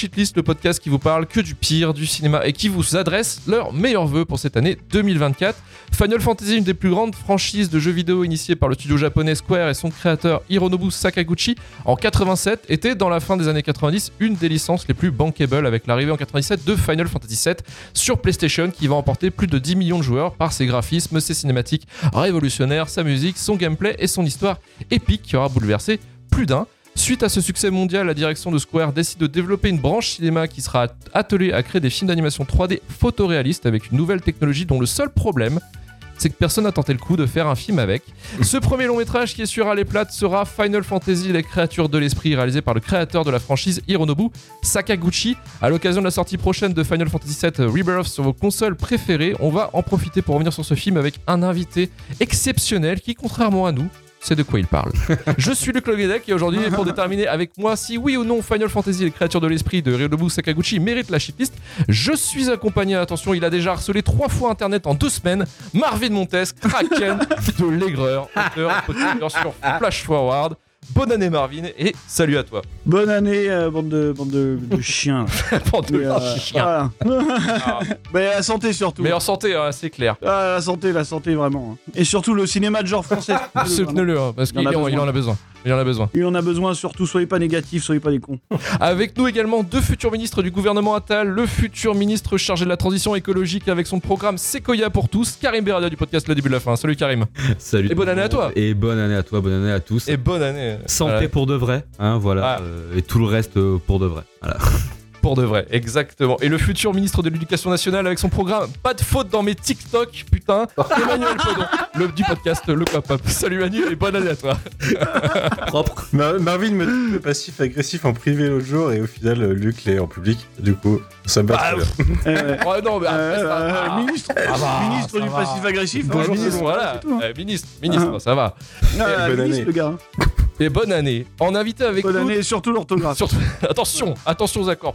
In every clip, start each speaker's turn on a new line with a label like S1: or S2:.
S1: Shitlist, le podcast qui vous parle que du pire du cinéma et qui vous adresse leurs meilleurs vœux pour cette année 2024. Final Fantasy, une des plus grandes franchises de jeux vidéo initiées par le studio japonais Square et son créateur Hironobu Sakaguchi en 87, était dans la fin des années 90 une des licences les plus bankable avec l'arrivée en 97 de Final Fantasy VII sur PlayStation qui va emporter plus de 10 millions de joueurs par ses graphismes, ses cinématiques révolutionnaires, sa musique, son gameplay et son histoire épique qui aura bouleversé plus d'un. Suite à ce succès mondial, la direction de Square décide de développer une branche cinéma qui sera attelée à créer des films d'animation 3D photoréalistes avec une nouvelle technologie dont le seul problème c'est que personne n'a tenté le coup de faire un film avec. Ce premier long métrage qui est sur les plates sera Final Fantasy Les créatures de l'esprit, réalisé par le créateur de la franchise Hironobu Sakaguchi. À l'occasion de la sortie prochaine de Final Fantasy VII Rebirth sur vos consoles préférées, on va en profiter pour revenir sur ce film avec un invité exceptionnel qui, contrairement à nous, c'est de quoi il parle. je suis Luc Loguedec et aujourd'hui, pour déterminer avec moi si oui ou non Final Fantasy, les créatures de l'esprit de Ryonobu Sakaguchi mérite la shitlist, je suis accompagné, attention, il a déjà harcelé trois fois Internet en deux semaines, Marvin Montes, Kraken de l'aigreur, auteur, sur Flash Forward. Bonne année Marvin et salut à toi.
S2: Bonne année, euh, bande de, bande de, de chiens.
S1: bande de
S2: euh,
S1: chiens.
S2: Ah. Mais la santé surtout.
S1: Meilleure santé, hein, c'est clair.
S2: Ah, la santé, la santé vraiment. hein. Et surtout le cinéma de genre français.
S1: Soutenez-le, hein, parce
S2: Il en
S1: qu'il en, en a besoin. Il en a besoin.
S2: Il en a besoin surtout, soyez pas négatifs, soyez pas des cons.
S1: Avec nous également deux futurs ministres du gouvernement Attal, le futur ministre chargé de la transition écologique avec son programme Sequoia pour tous, Karim Beradia du podcast Le Début de la Fin. Salut Karim.
S3: Salut.
S1: Et bonne année à toi.
S3: Et bonne année à toi, bonne année à tous.
S1: Et bonne année.
S3: Santé
S1: Voilà.
S3: pour de vrai, hein, voilà.
S1: Ah.
S3: euh, et tout le reste pour de vrai. Voilà.
S1: Pour de vrai, exactement. Et le futur ministre de l'Éducation nationale avec son programme Pas de faute dans mes TikTok, putain. Emmanuel Podon, le, du podcast Le Pop. Salut Manu et bonne année à toi.
S3: Propre.
S4: Mar- Marvin me dit le passif agressif en privé l'autre jour et au final euh, Luc l'est en public. Du coup, ça me bat
S1: Bah.
S2: Eh.
S1: Oh non, mais après,
S2: Euh,
S1: ça
S2: euh,
S1: va.
S2: ministre,
S1: Ça va,
S2: ministre
S1: ça
S2: du
S1: va.
S2: passif agressif. hein,
S1: Bonjour,
S2: ministre,
S1: voilà.
S2: hein.
S1: Euh, ministre, ministre, ça va.
S2: Ah,
S4: bonne
S2: ministre,
S4: année.
S2: le gars. hein.
S1: Et bonne année. En invité avec
S2: Bonne
S1: nous.
S2: année, et surtout l'orthographe.
S1: Surtout- attention, attention aux accords.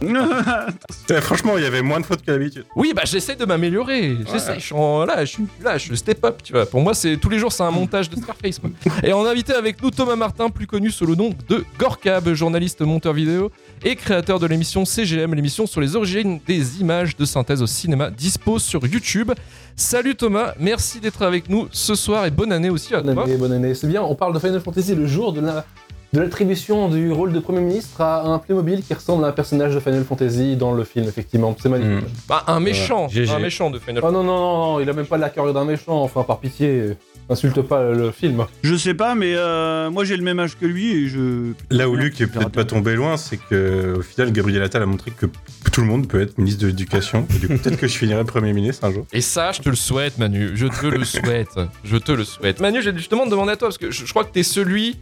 S4: Franchement, il y avait moins de fautes qu'à l'habitude.
S1: Oui, bah j'essaie de m'améliorer. J'essaie. Je suis en- là, je suis là, je step up, tu vois. Pour moi, c'est tous les jours, c'est un montage de Scarface. moi. Et on a invité avec nous Thomas Martin, plus connu sous le nom de Gorkab, journaliste, monteur vidéo et créateur de l'émission CGM, l'émission sur les origines des images de synthèse au cinéma, dispo sur YouTube. Salut Thomas, merci d'être avec nous ce soir et bonne année aussi à
S5: Bonne
S1: toi.
S5: année, bonne année. C'est bien, on parle de Final Fantasy le jour de la de l'attribution du rôle de Premier ministre à un Playmobil qui ressemble à un personnage de Final Fantasy dans le film, effectivement. C'est magnifique.
S4: Mm.
S1: Bah, un méchant, un méchant de Final
S5: Oh non, non, non, non, il a même pas la carrure d'un méchant, enfin, par pitié, insulte pas le film.
S2: Je sais pas, mais euh, moi j'ai le même âge que lui et je.
S4: Là où Luc est peut-être pas tombé loin, c'est que au final, Gabriel Attal a montré que tout le monde peut être ministre de l'Éducation. Et du coup, peut-être que je finirai Premier ministre un jour.
S1: Et ça, je te le souhaite, Manu. Je te le souhaite. Je te le souhaite. Manu, j'ai justement demandé à toi, parce que je, je crois que t'es celui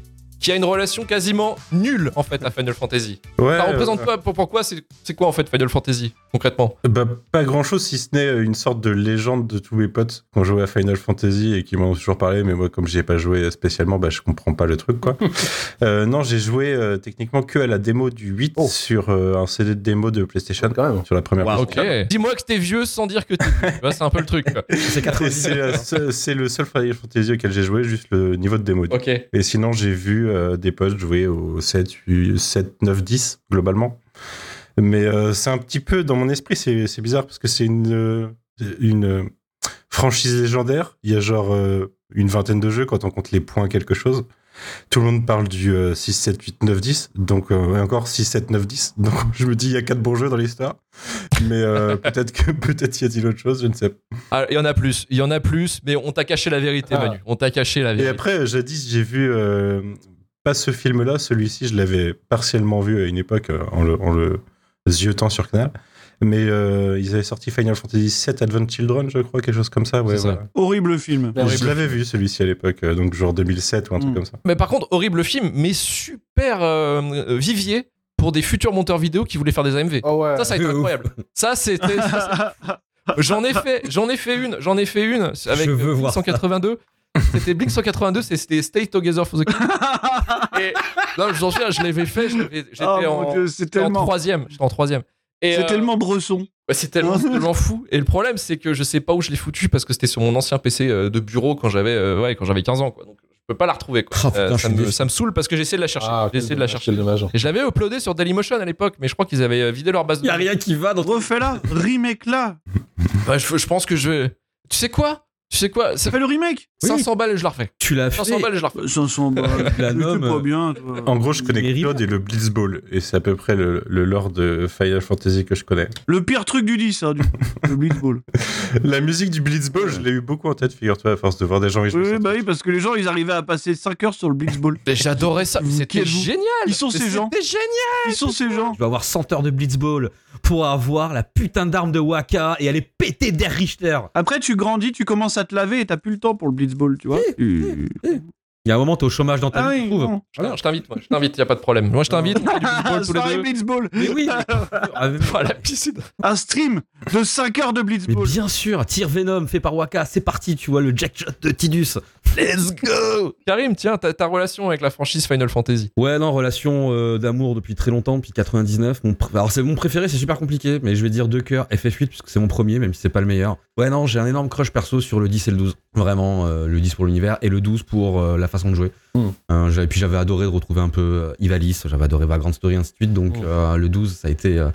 S1: qui a une relation quasiment nulle, en fait, à Final Fantasy.
S4: Ouais.
S1: Ça représente
S4: euh,
S1: quoi pour- Pourquoi C'est c'est quoi, en fait, Final Fantasy, concrètement?
S4: Bah, pas grand chose si ce n'est une sorte de légende de tous mes potes qui ont joué à Final Fantasy et qui m'en ont toujours parlé, mais moi, comme j'y ai pas joué spécialement, bah, je comprends pas le truc, quoi. Euh, non, j'ai joué euh, techniquement que à la démo du 8
S5: Oh.
S4: sur euh, un CD de démo de PlayStation,
S5: Quand même.
S4: sur la première
S3: Wow.
S1: Dis-moi que t'es vieux sans dire que t'es vois, c'est un peu le truc.
S3: C'est
S4: le seul Final Fantasy auquel j'ai joué, juste le niveau de démo.
S1: Ok.
S4: Et sinon, j'ai vu euh, des potes jouer au 7, 8, 7, 9, 10, globalement. Mais euh, c'est un petit peu, dans mon esprit, c'est bizarre parce que c'est une, euh, une euh, franchise légendaire. Il y a genre une vingtaine de jeux quand on compte les points quelque chose. Tout le monde parle du euh, 6, 7, 8, 9, 10. Donc, euh, et encore 6, 7, 9, 10. Donc, je me dis, il y a quatre bons jeux dans l'histoire. Mais euh, peut-être que peut-être y a-t-il autre chose, je ne sais pas.
S1: Ah, Il y en a plus. Il y en a plus, mais on t'a caché la vérité,
S5: Ah.
S1: Manu. On t'a caché la
S4: Et
S1: vérité.
S4: après, jadis, j'ai vu euh, pas ce film-là, celui-ci, je l'avais partiellement vu à une époque euh, en le, en le ziotant sur Canal. Mais euh, ils avaient sorti Final Fantasy VII Advent Children, je crois, quelque chose comme ça. Ouais,
S1: ça.
S2: Horrible film.
S1: Horrible.
S4: Je l'avais vu celui-ci à l'époque, euh, donc genre 2007 ou un truc
S2: Mm.
S4: comme ça.
S1: Mais par contre, horrible film, mais super euh, vivier pour des futurs monteurs vidéo qui voulaient faire des AMV.
S5: Oh ouais.
S1: Ça, ça a été incroyable. Ça, c'était. J'en ai fait, j'en ai fait une, j'en ai fait une avec
S3: Je veux
S1: Blink
S3: voir ça.
S1: 182. C'était Blink 182, c'était Stay Together for the Kids. Et non, je vous en souviens, je l'avais fait, je j'étais
S2: Oh
S1: en, j'étais en troisième, j'étais en troisième. Et,
S2: c'est
S1: euh,
S2: tellement bresson.
S1: ouais, c'est tellement, tellement fou. Et le problème, c'est que je sais pas où je l'ai foutu parce que c'était sur mon ancien PC euh, de bureau quand j'avais, euh, ouais, quand j'avais 15 ans, quoi. Donc peux pas la retrouver. Quoi.
S3: Oh, putain,
S1: Euh,
S3: je
S1: ça, me,
S3: déçu.
S1: ça me saoule parce que j'ai essayé de la chercher.
S5: Ah,
S1: j'ai essayé de la chercher.
S5: Dommage.
S1: Et je l'avais uploadé sur Dailymotion à l'époque, mais je crois qu'ils avaient euh, vidé leur base de
S3: Y a rien qui va dans
S2: Refais-la, remake-la.
S1: Je, je pense que je vais. Tu sais quoi? Tu sais quoi C'est
S2: Fais le remake.
S3: Oui.
S1: 500 balles et je la refais.
S3: Tu l'as
S1: 500
S3: fait.
S1: balles et je la refais.
S2: 500 balles.
S3: La nomme,
S2: pas
S3: euh,
S2: bien, toi.
S4: En gros, je connais Claude et le Blitzball, et c'est à peu près le, le lore de Final Fantasy que je connais.
S2: Le pire truc du 10, hein, du le Blitzball.
S4: La musique du Blitzball, je l'ai eu beaucoup en tête, figure-toi, à force de voir des gens.
S2: Oui,
S4: sur
S2: bah oui, parce que les gens, ils arrivaient à passer 5 heures sur le Blitzball.
S1: Mais J'adorais ça. C'était génial.
S2: Ils sont ces gens.
S1: C'était génial.
S2: Ils sont ces gens.
S3: Je vais avoir 100 heures de Blitzball pour avoir la putain d'arme de Waka et aller péter Der Richter.
S2: Après, tu grandis, tu commences à te laver et t'as plus le temps pour le Blitzball, tu vois. Tu-
S3: Il y a un moment, t'es au chômage dans ta
S2: Ah
S3: vie,
S2: oui,
S3: tu trouves.
S2: non.
S1: Je t'in- je t'invite, moi. Je t'invite, y a pas de problème. Moi, je t'invite. On fait du football tous les
S2: Soirée
S1: deux.
S2: Blitzball.
S3: Mais oui, Ah, mais-
S1: la piscine.
S2: Un stream de 5 heures de
S3: mais
S2: Blitzball.
S3: bien sûr, tir Venom fait par Waka, c'est parti, tu vois, le jackshot de Tidus.
S1: Let's go. Karim, tiens, ta, ta relation avec la franchise Final Fantasy.
S3: Ouais, non, relation euh, d'amour depuis très longtemps, depuis 99. Mon pr- Alors, c'est mon préféré, c'est super compliqué, mais je vais dire deux cœurs, FF8, puisque c'est mon premier, même si c'est pas le meilleur. Ouais, non, j'ai un énorme crush perso sur le 10 et le 12. Vraiment, euh, le 10 pour l'univers et le 12 pour euh, la façon de jouer. Euh, j'avais- puis j'avais adoré de retrouver un peu euh, Ivalice, j'avais adoré Vagrant Story, ainsi de suite. Donc, euh, le 12, ça a été euh,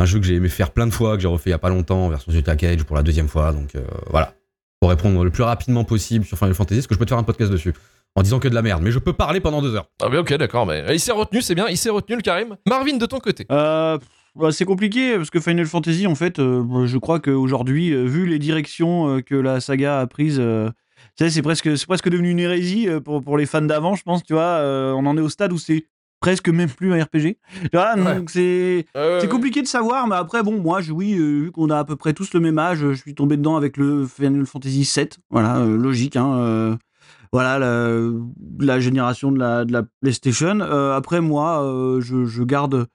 S3: un jeu que j'ai aimé faire plein de fois, que j'ai refait il y a pas longtemps, version Zeta Cage pour la deuxième fois. Donc, euh, voilà. Pour répondre le plus rapidement possible sur Final Fantasy, parce que je peux te faire un podcast dessus. En disant que de la merde, mais je peux parler pendant deux heures.
S1: Ah, mais ok, d'accord. Mais il s'est retenu, c'est bien. Il s'est retenu, le Karim. Marvin, de ton côté.
S2: Euh, bah, c'est compliqué parce que Final Fantasy, en fait, euh, je crois qu'aujourd'hui, euh, vu les directions euh, que la saga a prises, euh, tu sais, c'est presque, c'est presque devenu une hérésie euh, pour, pour les fans d'avant, je pense. Tu vois, euh, on en est au stade où c'est presque même plus un RPG.
S1: Ouais.
S2: donc c'est
S1: Euh,
S2: c'est compliqué de savoir, mais après, bon, moi, je, oui, euh, vu qu'on a à peu près tous le même âge, je suis tombé dedans avec le Final Fantasy VII. Voilà, euh, logique, hein. euh, voilà, la, la génération de la, de la PlayStation. Après, moi, je, je garde.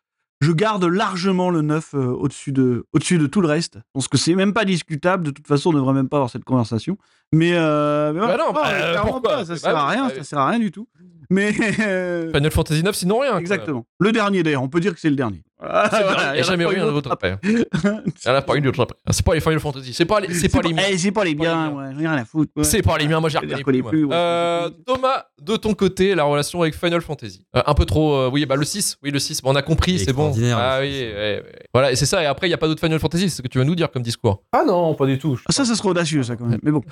S2: Je garde largement le 9 euh, au-dessus de, au de tout le reste. Je pense que c'est même pas discutable. De toute façon, on ne devrait même pas avoir cette conversation. Mais, mais voilà.
S1: Bah non, bah,
S2: pas. Ça sert à rien. Ça sert à rien du tout. Mais euh,
S1: Final Fantasy 9, sinon rien. quoi.
S2: exactement. Le dernier d'ailleurs. On peut dire que c'est le dernier. Voilà,
S1: C'est
S2: voilà.
S1: Il n'y a jamais
S2: pas
S1: eu un
S2: d'autre
S1: autre après. Il n'y en a pas eu d'autre après. C'est pas les Final Fantasy. C'est pas les, c'est pas les miens.
S2: Eh, c'est pas les
S1: pas les
S2: biens,
S1: miens.
S2: ouais, rien à foutre. ouais.
S1: C'est pas les miens, moi j'ai reconnu
S2: reconnais plus, ouais.
S1: Euh, Thomas, de ton côté, la relation avec Final Fantasy. Euh, un peu trop, euh, oui, bah le 6, oui, le 6, bon, on a compris, c'est bon. Ah oui,
S3: 6.
S1: ouais, ouais. voilà, et c'est ça, et après, il n'y a pas d'autres Final Fantasy, c'est ce que tu vas nous dire comme discours.
S5: Ah non, pas du tout.
S2: Ah, ça, ça serait audacieux, ça, quand même. Mais bon.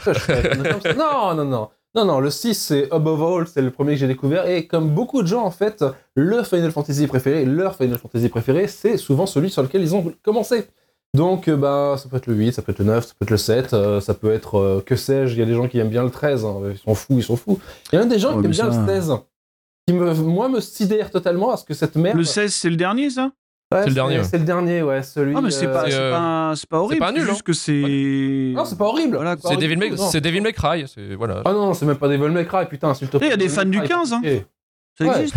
S5: Non, non, non. Non, non, le 6, c'est Above All, c'est le premier que j'ai découvert. Et comme beaucoup de gens, en fait, le Final Fantasy préféré, leur Final Fantasy préféré, c'est souvent celui sur lequel ils ont commencé. Donc, euh, bah, ça peut être le 8, ça peut être le 9, ça peut être le 7, euh, ça peut être, euh, que sais-je, il y a des gens qui aiment bien le 13, hein, ils sont fous, ils sont fous. Il y a même des gens
S2: Ouais,
S5: qui aiment bien
S2: ça-
S5: le 16, qui, me, moi, me sidèrent totalement parce que cette merde...
S2: Le 16, c'est le dernier, ça?
S5: Ouais,
S1: C'est le dernier.
S5: C'est le dernier, ouais, celui...
S2: Ah, mais c'est
S5: euh,
S2: pas,
S1: c'est,
S2: c'est
S1: euh,
S2: pas, c'est pas horrible.
S1: pas nul,
S2: C'est juste
S1: hein.
S2: que c'est.
S5: Non, c'est pas horrible.
S2: Voilà,
S5: C'est horrible,
S1: Devil, May, Devil May Cry, voilà.
S5: Ah non, c'est même pas Devil May Cry, putain, s'il te plaît.
S2: Il y a des fans du 15, hein. Ça existe.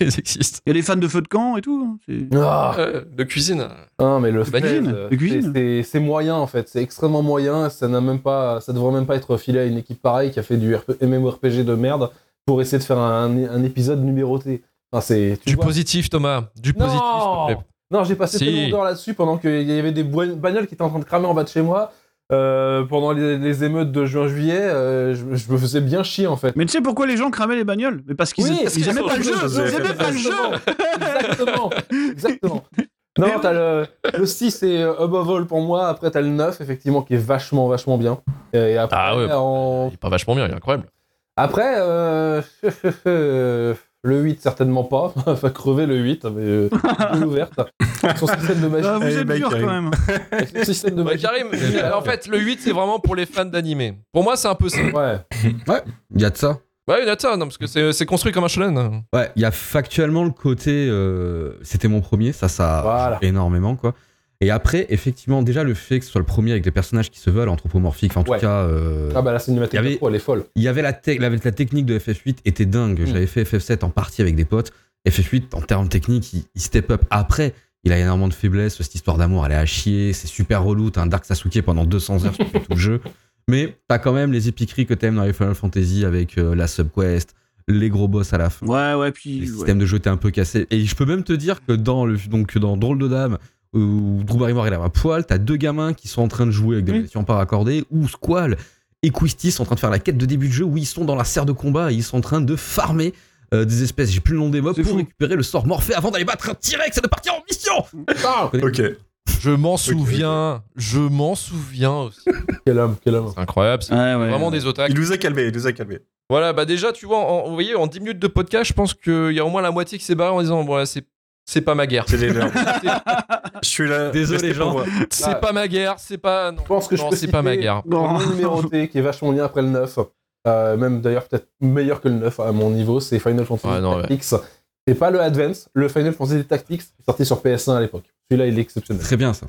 S1: Ils existent.
S2: Il y a des fans de feu de camp et tout. hein.
S5: Ah,
S1: Euh, de cuisine.
S5: Non, mais le
S2: cuisine,
S5: euh,
S2: de cuisine.
S5: c'est- moyen en fait, c'est extrêmement moyen. Ça n'a même pas, ça devrait même pas être filé à une équipe pareille qui a fait du RP MMORPG de merde pour essayer de faire un, un épisode numéroté. Enfin, c'est tu
S1: Du
S5: vois.
S1: positif, Thomas. Du positif, s'il te plaît.
S5: Non, non, j'ai passé
S1: Si.
S5: tellement d'heures là-dessus pendant qu'il y avait des boi- bagnoles qui étaient en train de cramer en bas de chez moi. Euh, pendant les, les émeutes de juin-juillet, euh, je, je me faisais bien chier en fait.
S2: Mais tu sais pourquoi les gens cramaient les bagnoles? Mais parce qu'ils
S5: Oui,
S2: ils
S5: parce qu'ils
S2: aimaient
S5: sont
S2: pas le jeu. Ils aimaient pas le jeu.
S5: Exactement, exactement. Non, t'as le, le 6 c'est euh, Above All pour moi, après t'as le 9 effectivement qui est vachement vachement bien. Et après,
S1: Ah ouais,
S5: en-
S1: Il est pas vachement bien, il est incroyable.
S5: après euh, le 8 certainement pas, va crever le 8, mais euh, ouverte. Son système de magie.
S2: Ah, vous
S4: Allez,
S2: êtes dur
S4: Karim.
S2: quand même.
S5: Son système de
S1: Bah,
S5: magie.
S1: Karim, euh, en fait, le 8, c'est vraiment pour les fans d'animé. Pour moi, c'est un peu ça.
S5: Ouais.
S3: Il y a de ça.
S1: Ouais, Nathan, non, parce que c'est c'est construit comme un shonen.
S3: Ouais, il y a factuellement le côté. euh, C'était mon premier, ça, ça
S5: Voilà.
S3: énormément, quoi. Et après, effectivement, déjà le fait que ce soit le premier avec des personnages qui se veulent anthropomorphiques, enfin, en tout cas, euh,
S5: Ah bah la cinématique
S3: avait-
S5: de pro, elle est folle.
S3: il y avait la, te- la, la technique de FF8 était dingue.
S5: Mm.
S3: J'avais fait FF7 en partie avec des potes. FF8, en termes techniques, il, il step up. Après, il a énormément de faiblesses. Cette histoire d'amour, elle est à chier. C'est super relou. T'as un Dark Sasuke pendant 200 heures sur tout le jeu. Mais t'as quand même les épiqueries que t'aimes dans les Final Fantasy avec euh, la subquest, les gros boss à la fin.
S2: Ouais, ouais, puis. ouais.
S3: systèmes de jeu étaient un peu cassés. Et je peux même te dire que dans, le, donc, dans Drôle de Dame, où Drew Barrymore il est à poil, t'as deux gamins qui sont en train de jouer avec des
S2: Oui.
S3: munitions pas raccordées, ou Squall Equistis sont en train de faire la quête de début de jeu où ils sont dans la serre de combat et ils sont en train de farmer euh, des espèces, j'ai plus le nom des mobs, pour
S2: fou.
S3: récupérer le sort Morphée avant d'aller battre un T-Rex et de partir en mission
S5: Ah,
S4: Ok.
S1: Je m'en souviens, je m'en souviens aussi.
S5: quel homme, quel homme.
S1: C'est incroyable, c'est
S2: Ouais, ouais.
S1: vraiment des otaques.
S4: Il nous a calmé, il nous a calmé.
S1: Voilà, bah déjà, tu vois, en- vous voyez, en 10 minutes de podcast, je pense qu'il y a au moins la moitié qui s'est barrée en disant, voilà, c'est c'est pas ma guerre.
S4: C'est les. Je suis là.
S3: Désolé,
S4: pour
S3: gens.
S1: C'est pas ma guerre, c'est pas. Non,
S5: Je pense que je
S1: non c'est pas ma guerre.
S2: Non.
S5: Le numéroté qui est vachement bien après le 9. euh, même d'ailleurs peut-être meilleur que le 9 à mon niveau, c'est Final Fantasy
S1: Ouais, non, ouais.
S5: Tactics. C'est pas le Advance, le Final Fantasy Tactics sorti sur PS1 à l'époque. Celui-là, il est exceptionnel.
S3: Très bien ça.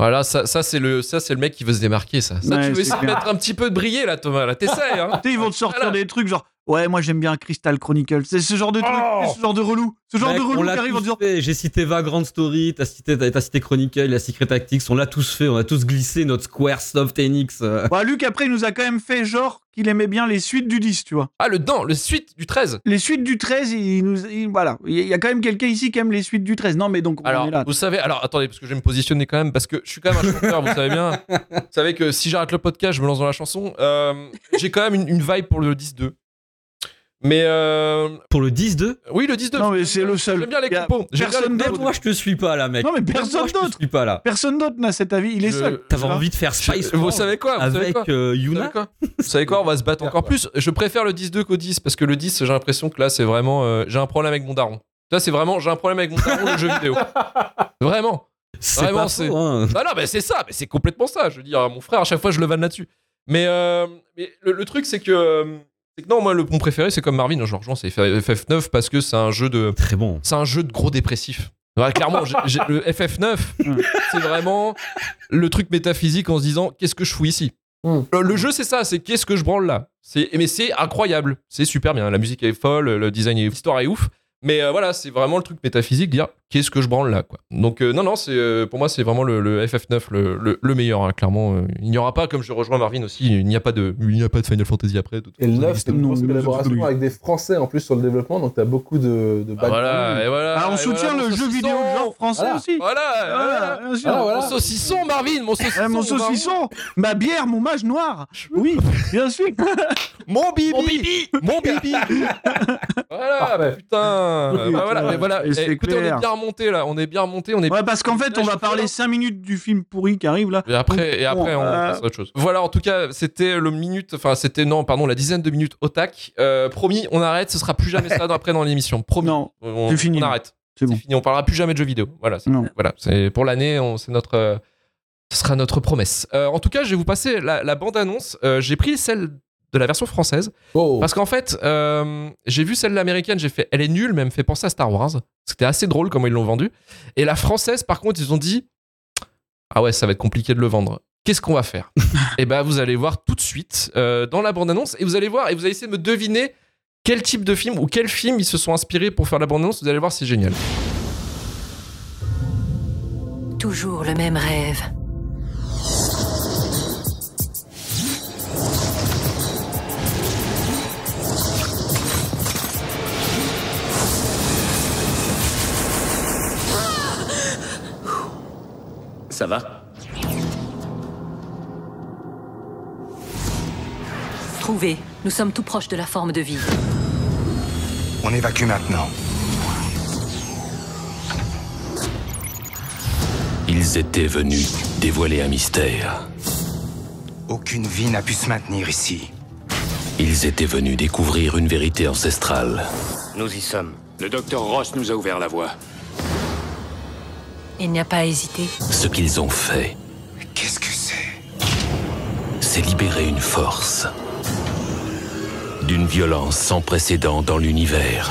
S1: Voilà, ça, ça c'est le, ça, c'est le mec qui veut se démarquer, ça. Ça,
S2: Ouais,
S1: tu veux essayer de mettre un petit peu de briller, là, Thomas, là, t'essayes, hein.
S2: Ils vont te sortir
S1: Voilà.
S2: des trucs genre ouais moi j'aime bien Crystal Chronicle c'est ce genre de truc
S5: Oh
S2: ce genre de relou ce genre
S3: Mec,
S2: de relou qui arrive en disant.
S3: J'ai cité Vagrant Story, t'as cité, t'as, t'as cité Chronicle, la Secret Tactics, on l'a tous fait, on a tous glissé notre Squaresoft Enix. euh.
S2: bah, Luc après il nous a quand même fait genre qu'il aimait bien les suites du 10 tu vois
S1: Ah, le non, le suite du 13.
S2: les suites du 13 il nous il- voilà il y a quand même quelqu'un ici qui aime les suites du 13 non mais donc on
S1: Alors,
S2: est là
S1: vous savez, alors attendez, parce que je vais me positionner quand même, parce que je suis quand même un chanteur, vous savez bien. Vous savez que si j'arrête le podcast, je me lance dans la chanson. Euh, j'ai quand même une, une vibe pour le 10-2. Mais euh,
S3: Pour le 10-2
S1: oui, le 10-2.
S2: Non, mais c'est le seul.
S1: J'aime bien les compos.
S2: Personne d'autre.
S3: moi je te suis pas là mec.
S2: Non, mais personne
S3: moi, je te
S2: d'autre.
S3: suis pas là.
S2: personne d'autre n'a cet avis il est
S1: Je-
S2: seul
S3: T'avais
S1: je-
S3: envie de faire Spice
S1: Vous
S3: World
S1: savez quoi Vous savez
S3: avec
S1: quoi
S3: euh,
S1: Vous savez
S3: Yuna
S1: quoi Vous savez quoi On va se battre encore plus. Je préfère le 10-2 qu'au 10 parce que le 10, j'ai l'impression que là, c'est vraiment. euh, j'ai un problème avec mon daron. Là, c'est vraiment. J'ai un problème avec mon daron, le jeu vidéo. Vraiment.
S3: C'est
S1: Vraiment,
S3: pas
S1: c'est-
S3: hein.
S1: Ah non, mais c'est ça, mais c'est complètement ça. Je veux dire, mon frère, à chaque fois, je le vanne là-dessus. Mais, euh, mais le, le truc, c'est que, euh, c'est que non, moi, le, mon préféré, c'est comme Marvin. Je le rejoins, c'est FF9 parce que c'est un jeu de,
S3: Très bon.
S1: c'est un jeu de gros dépressif. Ouais, clairement, le FF9, c'est vraiment le truc métaphysique en se disant, qu'est-ce que je fous ici?
S5: Mm.
S1: le, le jeu, c'est ça, c'est qu'est-ce que je branle là? C'est, mais c'est incroyable, c'est super bien. La musique est folle, le design est, l'histoire est ouf. Mais euh, voilà, c'est vraiment le truc métaphysique, dire qu'est-ce que je branle là, quoi. Donc euh, non, non, c'est euh, pour moi c'est vraiment le, le FF9 le, le- le meilleur, hein, clairement. Euh, il n'y aura pas, comme je rejoins Marvin aussi, il n'y a pas de, il n'y a pas de Final Fantasy après. de
S5: Et le
S1: façon,
S5: 9, c'est une grosse collaboration avec des Français en plus sur le développement, donc t'as beaucoup de, de
S1: Ah, voilà, et voilà.
S2: Ah, on
S1: et
S2: soutient
S1: voilà,
S2: le jeu vidéo genre français
S5: Voilà.
S2: aussi
S1: Voilà,
S2: Ah,
S1: voilà.
S2: bien sûr.
S5: Ah, voilà.
S1: Mon saucisson, Marvin, mon saucisson.
S2: Eh, mon saucisson, ma bière, mon mage noir. Oui, bien sûr.
S1: Mon bibi Mon bibi Mon bibi Voilà,
S5: Parfait.
S2: Oui,
S1: Bah voilà,
S2: ouais,
S1: mais voilà.
S2: et
S1: Eh, écoutez, on est bien remonté là, on est bien remonté, on est
S2: Ouais, parce qu'en fait, on va parler 5 minutes du film pourri qui arrive là.
S1: Et après, et après
S2: Bon,
S1: on
S2: euh,
S1: passe à autre chose. Voilà, en tout cas, c'était le minute, enfin, c'était, non, pardon, la dizaine de minutes au tac. Euh, promis, on arrête, ce sera plus jamais ça dans- après dans l'émission. Promis.
S2: Non,
S1: on,
S2: c'est fini.
S1: On arrête.
S2: c'est bon.
S1: fini, on parlera plus jamais de jeux vidéo. Voilà, c'est,
S2: Non.
S1: voilà, c'est pour l'année, on- c'est notre. euh, ce sera notre promesse. Euh, en tout cas, je vais vous passer la, la bande-annonce. Euh, j'ai pris celle de la version française.
S5: Oh.
S1: Parce qu'en fait, euh, j'ai vu celle américaine, j'ai fait, elle est nulle, mais elle me fait penser à Star Wars. C'était assez drôle comment ils l'ont vendu. Et la française, par contre, ils ont dit, ah ouais, ça va être compliqué de le vendre. Qu'est-ce qu'on va faire? Et ben, vous allez voir tout de suite euh, dans la bande-annonce, et vous allez voir, et vous allez essayer de me deviner quel type de film ou quel film ils se sont inspirés pour faire la bande-annonce. Vous allez voir, c'est génial.
S6: Toujours le même rêve.
S7: Ça va
S6: Trouvé. Nous sommes tout proches de la forme de vie.
S8: On évacue maintenant.
S7: Ils étaient venus dévoiler un mystère.
S8: Aucune vie n'a pu se maintenir ici.
S7: Ils étaient venus découvrir une vérité ancestrale.
S9: Nous y sommes. Le docteur Ross nous a ouvert la voie.
S6: Il n'y a pas à hésiter.
S7: Ce qu'ils ont fait,
S8: Qu'est-ce que c'est?
S7: C'est libérer une force. D'une violence sans précédent dans l'univers.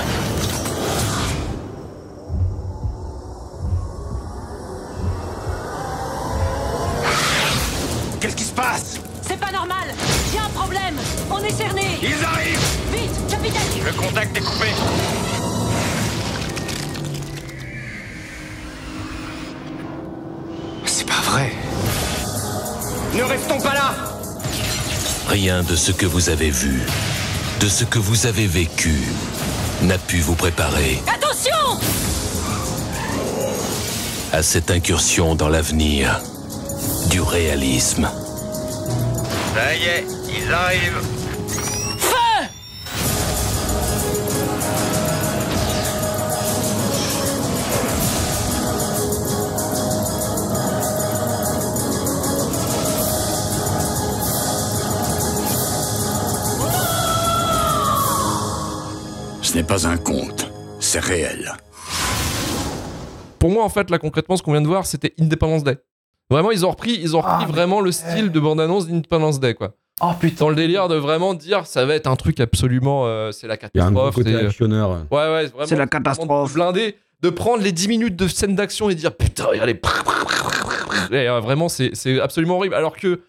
S8: Qu'est-ce qui se passe?
S6: C'est pas normal. Il y a un problème. On est cerné.
S8: Ils arrivent!
S6: Vite, capitaine.
S8: Le contact est coupé Ne restons pas là
S7: Rien de ce que vous avez vu, de ce que vous avez vécu, n'a pu vous préparer
S6: Attention
S7: à cette incursion dans l'avenir du réalisme.
S8: Ça y est, ils arrivent.
S9: Ce n'est pas un conte, c'est réel.
S1: Pour moi, en fait, là, concrètement, ce qu'on vient de voir, c'était Independence Day. Vraiment, ils ont repris, ils ont repris
S5: Ah, mais-
S1: vraiment le style de bande-annonce d'Independence Day, quoi.
S5: Oh putain.
S1: Dans le délire de vraiment dire, ça va être un truc absolument, euh, c'est la
S3: Il y a un
S1: catastrophe.
S3: côté actionneur.
S1: Ouais, ouais, vraiment.
S2: C'est la catastrophe.
S1: de Blindé, de prendre les 10 minutes de scène d'action et dire putain, regardez. Et, euh, vraiment, c'est c'est absolument horrible. Alors que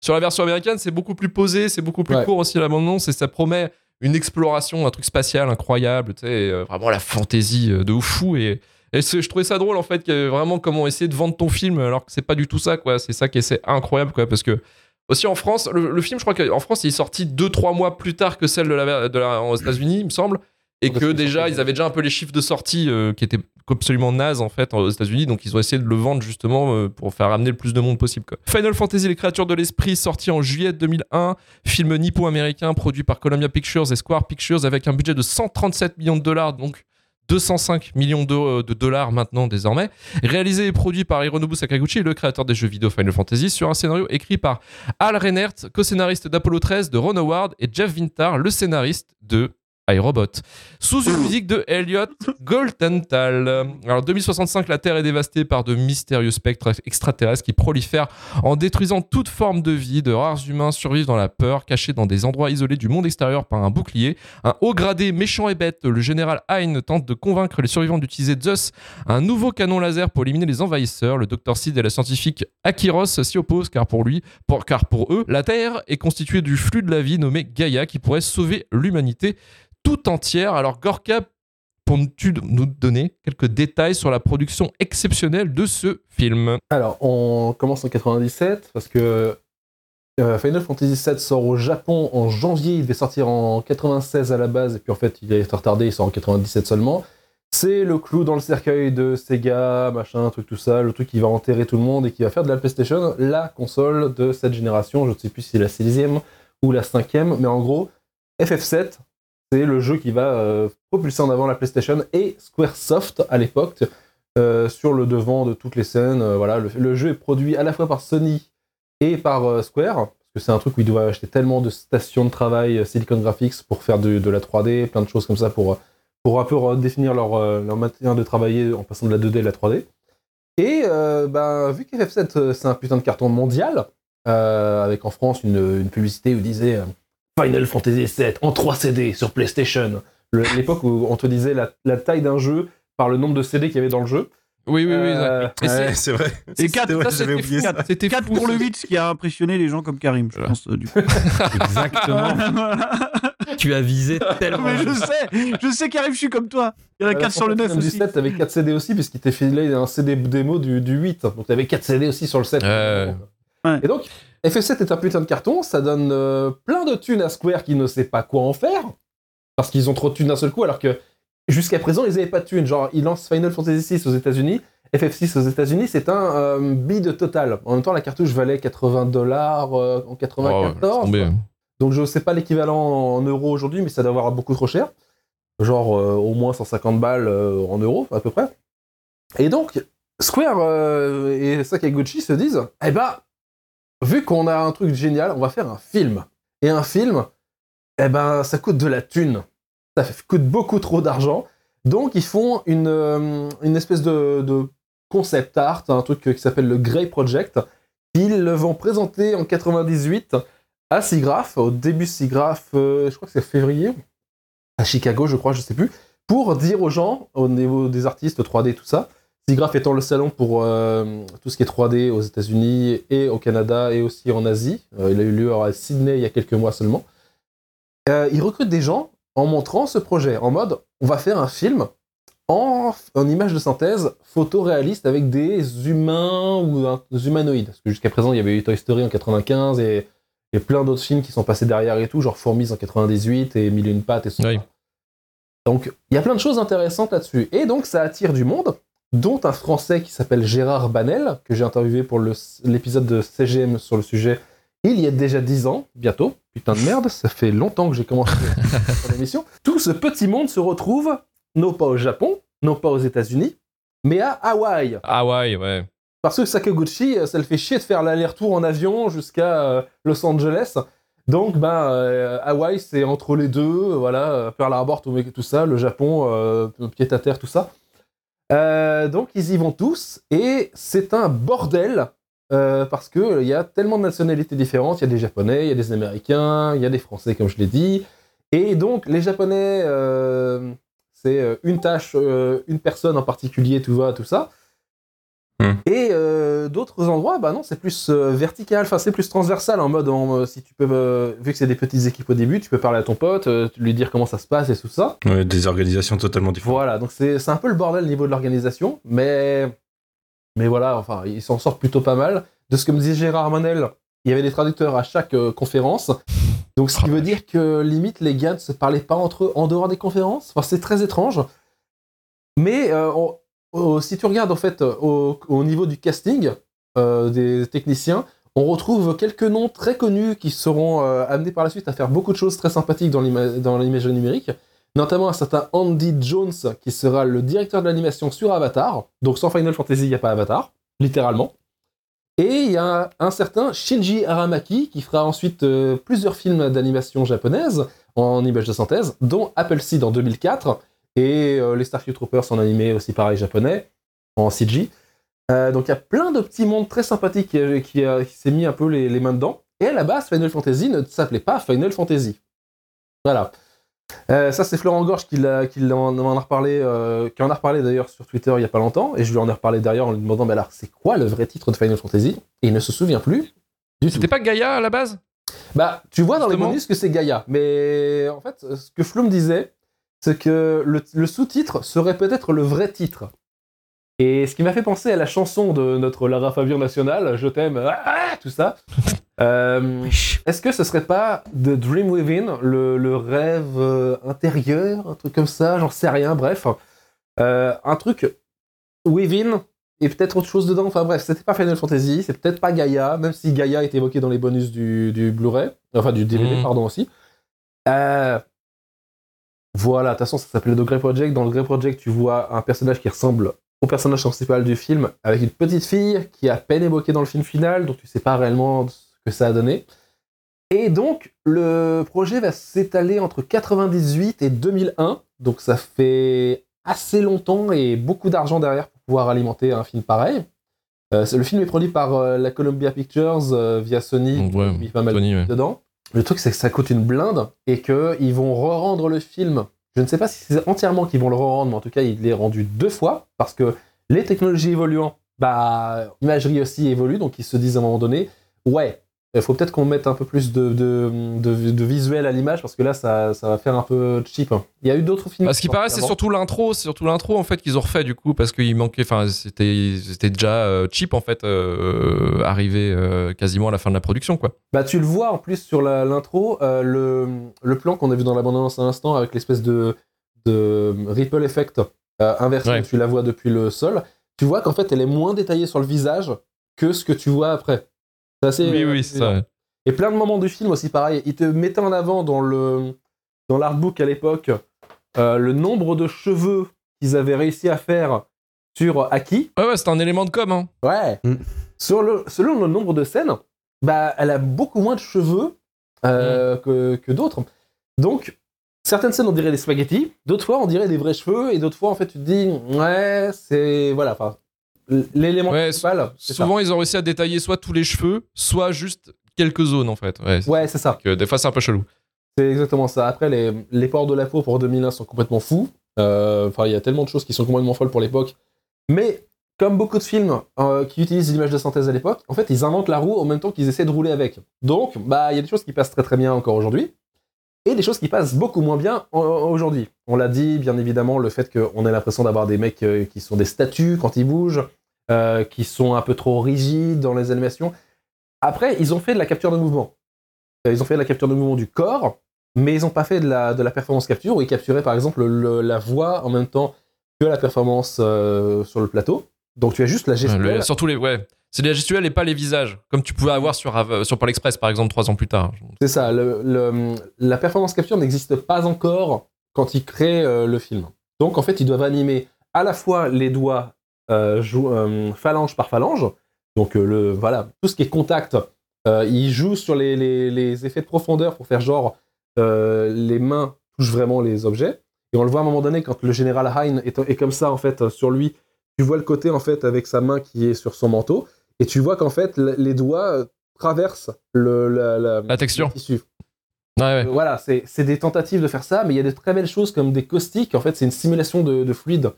S1: sur la version américaine, c'est beaucoup plus posé, c'est beaucoup plus
S5: Ouais.
S1: court aussi l'abondance et ça promet une exploration, un truc spatial incroyable, tu sais, euh, vraiment la fantaisie euh, de fou. Et, et je trouvais ça drôle en fait, vraiment comment essayer de vendre ton film alors que c'est pas du tout ça, quoi. C'est ça qui est incroyable, quoi, parce que. Aussi en France, le, le film, je crois qu'en France, il est sorti 2-3 mois plus tard que celle de la, de la, aux États-Unis, il me semble. Et que déjà, ils avaient déjà un peu les chiffres de sortie euh, qui étaient absolument nazes en fait aux États-Unis. Donc ils ont essayé de le vendre justement euh, pour faire amener le plus de monde possible. Quoi. Final Fantasy Les Créatures de l'Esprit, sorti en juillet 2001, film nippo-américain produit par Columbia Pictures et Square Pictures avec un budget de 137 millions de dollars, donc 205 millions de, de dollars maintenant désormais. Réalisé et produit par Hironobu Sakaguchi, le créateur des jeux vidéo Final Fantasy, sur un scénario écrit par Al Reinert, co-scénariste d'Apollo 13, de Ron Howard, et Jeff Vintar, le scénariste de iRobot, sous une musique de Elliot Goldenthal. Alors 2065, la Terre est dévastée par de mystérieux spectres extraterrestres qui prolifèrent en détruisant toute forme de vie. De rares humains survivent dans la peur, cachés dans des endroits isolés du monde extérieur par un bouclier. Un haut gradé méchant et bête, le général Hein tente de convaincre les survivants d'utiliser Zeus, un nouveau canon laser pour éliminer les envahisseurs. Le docteur Sid et la scientifique Akiros s'y opposent car pour lui, pour- car pour eux, la Terre est constituée du flux de la vie nommé Gaïa qui pourrait sauver l'humanité tout entière. Alors Gorka, peux-tu nous donner quelques détails sur la production exceptionnelle de ce film
S5: Alors, on commence en 97 parce que euh, Final Fantasy VII sort au Japon en janvier. Il devait sortir en 96 à la base, et puis en fait, il a été retardé. Il sort en 97 seulement. C'est le clou dans le cercueil de Sega, machin, truc tout ça, le truc qui va enterrer tout le monde et qui va faire de la PlayStation la console de cette génération. Je ne sais plus si c'est la sixième ou la cinquième, mais en gros, FF7, c'est le jeu qui va euh, propulser en avant la PlayStation et Squaresoft à l'époque euh, sur le devant de toutes les scènes. euh, voilà, le, jeu est produit à la fois par Sony et par Square, parce que c'est un truc où ils doivent acheter tellement de stations de travail Silicon Graphics pour faire de, la 3D, plein de choses comme ça pour, pour un peu redéfinir leur, leur de travailler en passant de la 2D à la 3D. Et euh, ben, vu qu'FF7 euh, c'est un putain de carton mondial, avec en France une, une publicité où disait Final Fantasy VII en 3 CD sur PlayStation, l'époque où on te disait la, la taille d'un jeu par le nombre de CD qu'il y avait dans le jeu.
S1: Oui, oui, oui.
S5: Euh,
S1: c'est-
S4: Ouais, c'est vrai.
S2: Et 4
S4: C'est vrai,
S1: ça,
S4: j'avais
S1: c'était
S4: oublié
S1: fou.
S4: ça.
S1: C'était
S2: 4
S1: fou,
S2: pour le
S1: ce-
S2: 8, ce qui a impressionné les gens comme Karim, je
S1: Voilà.
S2: pense. euh, du coup.
S3: Exactement. tu as visé tellement.
S2: Mais je sais, je sais Karim, je suis comme toi. Il y en a 4 sur le 9
S5: Du
S2: aussi.
S5: 7, t'avais 4 CD aussi, puisqu'il t'est filé un CD démo du, du 8. Donc t'avais 4 CD aussi sur le 7.
S1: Ouais.
S5: Et donc, FF7 est un putain de carton, ça donne euh, plein de thunes à Square qui ne sait pas quoi en faire. Parce qu'ils ont trop de thunes d'un seul coup, alors que jusqu'à présent, ils n'avaient pas de thunes. Genre, ils lancent Final Fantasy VI aux États-Unis, FF6 aux États-Unis, c'est un euh, bid total. En même temps, la cartouche valait 80 dollars en
S1: Oh, ouais,
S5: 94.
S1: laisse tomber.
S5: Donc je sais pas l'équivalent en euros aujourd'hui, mais ça doit avoir beaucoup trop cher. Genre euh, au moins 150 balles euh, en euros à peu près. Et donc Square euh, et Sakaguchi se disent, eh ben, vu qu'on a un truc génial, on va faire un film. Et un film, eh ben, ça coûte de la thune. Ça coûte beaucoup trop d'argent. Donc ils font une, euh, espèce de, concept art, un truc qui s'appelle le Grey Project. Ils le vont présenter en 98 à SIGGRAPH, au début SIGGRAPH, euh, je crois que c'est février, à Chicago, je crois, je sais plus, pour dire aux gens, au niveau des artistes 3D, tout ça, SIGGRAPH étant le salon pour euh, tout ce qui est 3D aux États-Unis et au Canada et aussi en Asie. Euh, il a eu lieu à Sydney il y a quelques mois seulement. Euh, ils recrutent des gens en montrant ce projet, en mode on va faire un film en, en image de synthèse photoréaliste avec des humains ou un- des humanoïdes. Parce que jusqu'à présent, il y avait eu Toy Story en 95 et, et plein d'autres films qui sont passés derrière et tout, genre Fourmise en 98 et Mille et une pattes et tout.
S1: Oui.
S5: Donc, il y a plein de choses intéressantes là-dessus. Et donc, ça attire du monde, dont un Français qui s'appelle Gérard Banel, que j'ai interviewé pour l'épisode de CGM sur le sujet il y a déjà 10 ans, bientôt, putain de merde, ça fait longtemps que j'ai commencé l'émission, tout ce petit monde se retrouve, non pas au Japon, non pas aux États-Unis, mais à Hawaï.
S1: Hawaï, ouais.
S5: Parce que Sakaguchi, euh, ça le fait chier de faire l'aller-retour en avion jusqu'à euh, Los Angeles. Donc, ben, euh, Hawaï, c'est entre les deux, voilà, Pearl Harbor, tout, tout ça, le Japon, euh, pied à terre, tout ça. Euh, donc, ils y vont tous, et c'est un bordel, euh, parce qu'il y a tellement de nationalités différentes. Il y a des Japonais, il y a des Américains, il y a des Français, comme je l'ai dit. Et donc, les Japonais, euh, c'est euh, une tâche, une personne en particulier, tout va, tout ça.
S4: Hmm.
S5: Et euh, d'autres endroits, bah non, c'est plus euh, vertical, enfin c'est plus transversal en mode, en, euh, si tu peux, vu que c'est des petites équipes au début, tu peux parler à ton pote, lui dire comment ça se passe et tout ça.
S4: Ouais, des organisations totalement différentes.
S5: Voilà, donc c'est un peu le bordel au niveau de l'organisation, mais, mais voilà, enfin, ils s'en sortent plutôt pas mal. De ce que me disait Gérard Manel, il y avait des traducteurs à chaque conférence. Donc ce qui veut dire que limite les gars ne se parlaient pas entre eux en dehors des conférences. Enfin, c'est très étrange. Mais euh, on- si tu regardes en fait euh, au, au niveau du casting euh, des techniciens, on retrouve quelques noms très connus qui seront euh, amenés par la suite à faire beaucoup de choses très sympathiques dans l'ima- dans l'imagerie numérique notamment un certain Andy Jones qui sera le directeur de l'animation sur Avatar. Donc sans Final Fantasy, il n'y a pas Avatar, littéralement. Et il y a un, certain Shinji Aramaki qui fera ensuite plusieurs films d'animation japonaise en image de synthèse, dont Appleseed en 2004 et euh, les Starfleet Troopers en animé aussi pareil japonais, en CG. Euh, donc il y a plein de petits mondes très sympathiques qui, qui, euh, qui s'est mis un peu les, les mains dedans. Et à la base, Final Fantasy ne s'appelait pas Final Fantasy. Voilà. Euh, ça, c'est Florent Gorge qui, en, en a reparlé, euh, qui en a reparlé d'ailleurs sur Twitter il y a pas longtemps, et je lui en ai reparlé derrière en lui demandant, mais alors, c'est quoi le vrai titre de Final Fantasy? Et il ne se souvient plus du tout.
S1: C'était pas Gaïa à la base?
S5: Bah, tu vois dans les bonus que c'est Gaïa, mais en fait, ce que Flum disait, c'est que le, le sous-titre serait peut-être le vrai titre. Et ce qui m'a fait penser à la chanson de notre Lara Fabian nationale, Je t'aime, ah, ah, tout ça. Euh, Est-ce que ce serait pas The Dream Within, le, le rêve euh, intérieur, un truc comme ça, j'en sais rien, bref. Euh, un truc Within et peut-être autre chose dedans, enfin bref, c'était pas Final Fantasy, c'est peut-être pas Gaïa, même si Gaïa est évoqué dans les bonus du, du Blu-ray, enfin du DVD,
S1: Mhm.
S5: pardon aussi. Euh, voilà, de toute façon, ça s'appelait The Grey Project. Dans le Grey Project, tu vois un personnage qui ressemble au personnage principal du film, avec une petite fille qui est à peine évoquée dans le film final, donc tu sais pas réellement ce que ça a donné. Et donc, le projet va s'étaler entre 98 et 2001, donc ça fait assez longtemps et beaucoup d'argent derrière pour pouvoir alimenter un film pareil. Euh, le film est produit par euh, la Columbia Pictures euh, via Sony, qui a mis pas mal
S1: Sony, ouais.
S5: dedans. Le truc, c'est que ça coûte une blinde et qu'ils vont re-rendre le film. Je ne sais pas si c'est entièrement qu'ils vont le re-rendre, mais en tout cas, il est rendu deux fois parce que les technologies évoluant, bah, l'imagerie aussi évolue, donc ils se disent à un moment donné, ouais, il faut peut-être qu'on mette un peu plus de, de, de- de visuel à l'image parce que là, ça, ça va faire un peu cheap. Il y a eu d'autres films.
S1: Bah, ce qui paraît, c'est surtout l'intro, c'est surtout l'intro en fait qu'ils ont refait du coup parce qu'il manquait, enfin c'était c'était déjà euh, cheap en fait euh, arrivé euh, quasiment à la fin de la production quoi.
S5: Bah, tu le vois en plus sur l'intro, euh, le, le plan qu'on a vu dans l'abondance à l'instant avec l'espèce de, de ripple effect euh, inversé,
S1: Ouais.
S5: tu la vois depuis le sol. Tu vois qu'en fait, elle est moins détaillée sur le visage que ce que tu vois après. C'est assez.
S1: Oui
S5: euh,
S1: oui c'est ça.
S5: Et plein de moments du film aussi, pareil. Il te mettait en avant dans le dans l'artbook à l'époque euh, le nombre de cheveux qu'ils avaient réussi à faire sur Aki.
S1: Ouais ouais c'est un élément de com hein.
S5: Ouais.
S3: Mm.
S5: Sur le, selon le nombre de scènes, bah, elle a beaucoup moins de cheveux euh, que, que d'autres. Donc, certaines scènes, on dirait des spaghettis. D'autres fois, on dirait des vrais cheveux. Et d'autres fois, en fait, tu te dis, ouais, c'est. Voilà, enfin. L'élément
S1: Ouais,
S5: principal. c'est ça.
S1: Souvent ils ont réussi à détailler soit tous les cheveux, soit juste quelques zones en fait. Ouais. c'est-
S5: Ouais, c'est ça.
S1: que des fois c'est un peu chelou.
S5: C'est exactement ça. Après, les, les ports de la peau pour 2001 sont complètement fous. Euh, Enfin, il y a tellement de choses qui sont complètement folles pour l'époque. Mais, comme beaucoup de films euh, qui utilisent l'image de synthèse à l'époque, en fait, ils inventent la roue en même temps qu'ils essaient de rouler avec. Donc, bah, il y a des choses qui passent très très bien encore aujourd'hui. Et des choses qui passent beaucoup moins bien en- aujourd'hui. On l'a dit, bien évidemment, le fait qu'on ait l'impression d'avoir des mecs euh, qui sont des statues quand ils bougent, euh, qui sont un peu trop rigides dans les animations. Après, ils ont fait de la capture de mouvement. Euh, Ils ont fait de la capture de mouvement du corps, mais ils n'ont pas fait de la, de la performance capture, où ils capturaient par exemple le- la voix en même temps que la performance euh, sur le plateau. Donc tu as juste la gestuelle.
S1: le- surtout les ouais. C'est les gestuels et pas les visages, comme tu pouvais avoir sur, Av- sur Pôle Express par exemple trois ans plus tard.
S5: C'est ça, la performance capture n'existe pas encore quand ils créent euh, le film. Donc en fait, ils doivent animer à la fois les doigts euh, euh, phalange par phalange, donc euh, le, voilà, tout ce qui est contact, euh, ils jouent sur les, effets de profondeur pour faire genre euh, les mains touchent vraiment les objets. Et on le voit à un moment donné quand le général Hein est, comme ça en fait euh, sur lui, tu vois le côté en fait avec sa main qui est sur son manteau, et tu vois qu'en fait les doigts euh, traversent le, la, la-
S1: La texture.
S5: le tissu.
S1: Ouais.
S5: Euh, Voilà, c'est c'est des tentatives de faire ça, mais il y a des très belles choses comme des caustiques. En fait, c'est une simulation de, de fluide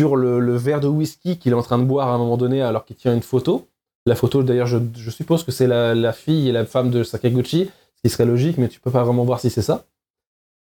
S5: sur le, le verre de whisky qu'il est en train de boire à un moment donné alors qu'il tient une photo. La photo, d'ailleurs, je, je suppose que c'est la, la fille et la femme de Sakaguchi, ce qui serait logique, mais tu peux pas vraiment voir si c'est ça.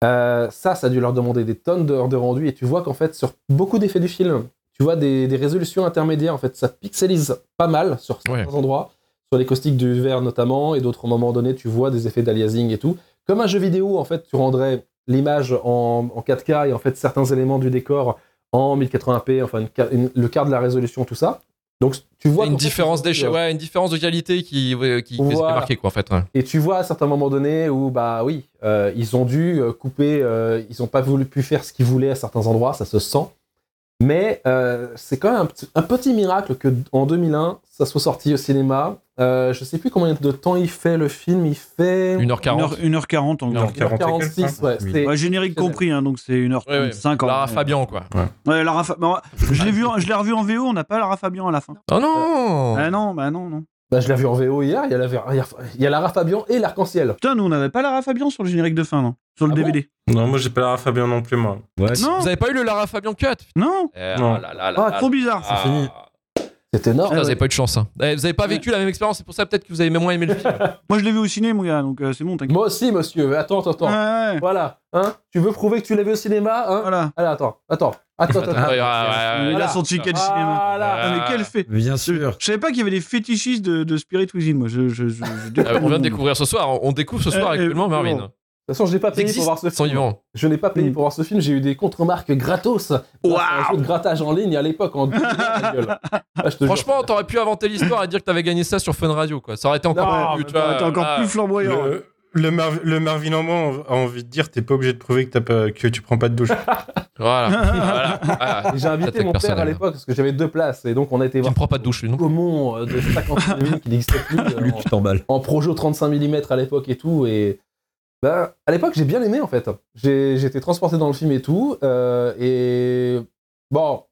S5: Euh, ça, ça a dû leur demander des tonnes d'heures de rendu, et tu vois qu'en fait, sur beaucoup d'effets du film, tu vois des, des résolutions intermédiaires. En fait, ça pixelise pas mal sur certains
S1: Ouais.
S5: endroits, sur les caustiques du verre notamment, et d'autres moments donnés, tu vois des effets d'aliasing et tout. Comme un jeu vidéo, en fait, tu rendrais l'image en, en 4K et en fait certains éléments du décor en 1080p, enfin une ca- une- le quart de la résolution, tout ça. Donc tu vois
S1: une différence
S5: ils ont-
S1: d'échelle, ouais, une différence de qualité qui, qui,
S5: Voilà.
S1: marquée quoi en fait. ouais.
S5: Et tu vois à certains moments donnés où, bah oui, euh, ils ont dû euh, couper, euh, ils n'ont pas voulu pu faire ce qu'ils voulaient à certains endroits, ça se sent. Mais euh, c'est quand même un, petit- un petit miracle que en 2001, ça soit sorti au cinéma. Euh, je sais plus combien de temps il fait le film, il fait
S1: 1h40.
S2: 1h40 en gros.
S4: 1h40.
S5: 46, ouais.
S3: Oui.
S5: c'est-
S2: Ouais, générique compris, hein, donc c'est 1h35.
S1: Ouais, ouais.
S2: en
S1: Lara. Fabian quoi.
S2: Ouais, Lara Fa- bon, je l'ai vu, en- je l'ai revu en VO, on n'a pas Lara Fabian à la fin.
S1: Oh non
S2: Ah non, bah non, non.
S5: Bah, je l'ai vu en VO hier, il y a, la, il y a- Lara Fabian et l'arc-en-ciel.
S2: Putain, nous on n'avait pas Lara Fabian sur le générique de fin, non? Sur le
S5: Ah bon
S2: DVD.
S4: Non, moi j'ai pas Lara Fabian non plus, moi.
S3: Ouais.
S2: Non.
S1: Vous avez pas eu le Lara Fabian cut?
S2: Non
S1: Eh,
S4: Non.
S1: oh là là là
S2: Ah, trop bizarre, c'est
S1: Ah.
S3: fini.
S5: C'est énorme.
S1: Putain, vous avez pas eu de chance. hein. Eh, Vous avez pas vécu la même expérience, c'est pour ça peut-être que vous avez moins aimé le film.
S2: Moi je l'ai vu au ciné, mon gars, donc euh, c'est bon, t'inquiète.
S5: Moi aussi, monsieur. Attends, attends, attends.
S2: Ouais, ouais,
S5: Voilà. Hein tu veux prouver que tu l'as vu au cinéma hein?
S2: Voilà.
S5: Allez, attends, attends. Attends, attends.
S1: Ouais.
S2: Il a son ticket de cinéma.
S5: Voilà.
S2: Ah, mais quel fait
S3: Bien sûr.
S2: Je savais pas qu'il y avait des fétichistes de, de Spirit Within, moi. Je, je, je, je
S1: Euh,
S2: découvre
S1: on vient de découvrir ce soir. On découvre ce soir
S2: Eh,
S1: actuellement Marvin.
S2: bon.
S5: De toute façon, je n'ai pas payé pour voir ce film. Je n'ai pas payé
S2: Mm.
S5: pour voir ce film. J'ai eu des contre-marques gratos. à Un
S2: Waouh
S5: jeu de grattage en ligne à l'époque en 2000, la gueule. Ah, je te jure.
S1: Franchement, t'aurais pu inventer l'histoire et dire que t'avais gagné ça sur Fun Radio, quoi. Ça aurait été encore
S5: Non,
S1: plus,
S5: mais
S1: tu vois,
S2: T'es encore
S1: ah,
S2: plus flamboyant.
S4: Le, le, Mar- le Marvin a envie de dire t'es pas obligé de prouver que, t'as pas, que tu prends pas de douche.
S1: Voilà. voilà. Ah,
S5: J'ai invité mon père à l'époque parce que j'avais deux places. Et donc, on a été
S1: Tu
S5: voir
S1: ne prends pas de douche, non
S5: Gaumont euh, de 50 mm qui n'existait plus. euh,
S3: Lui,
S5: en-
S3: tu t'emballes.
S5: en projo 35 mm à l'époque et tout. Et ben, à l'époque, j'ai bien aimé en fait. Été transporté dans le film et tout. euh, et bon,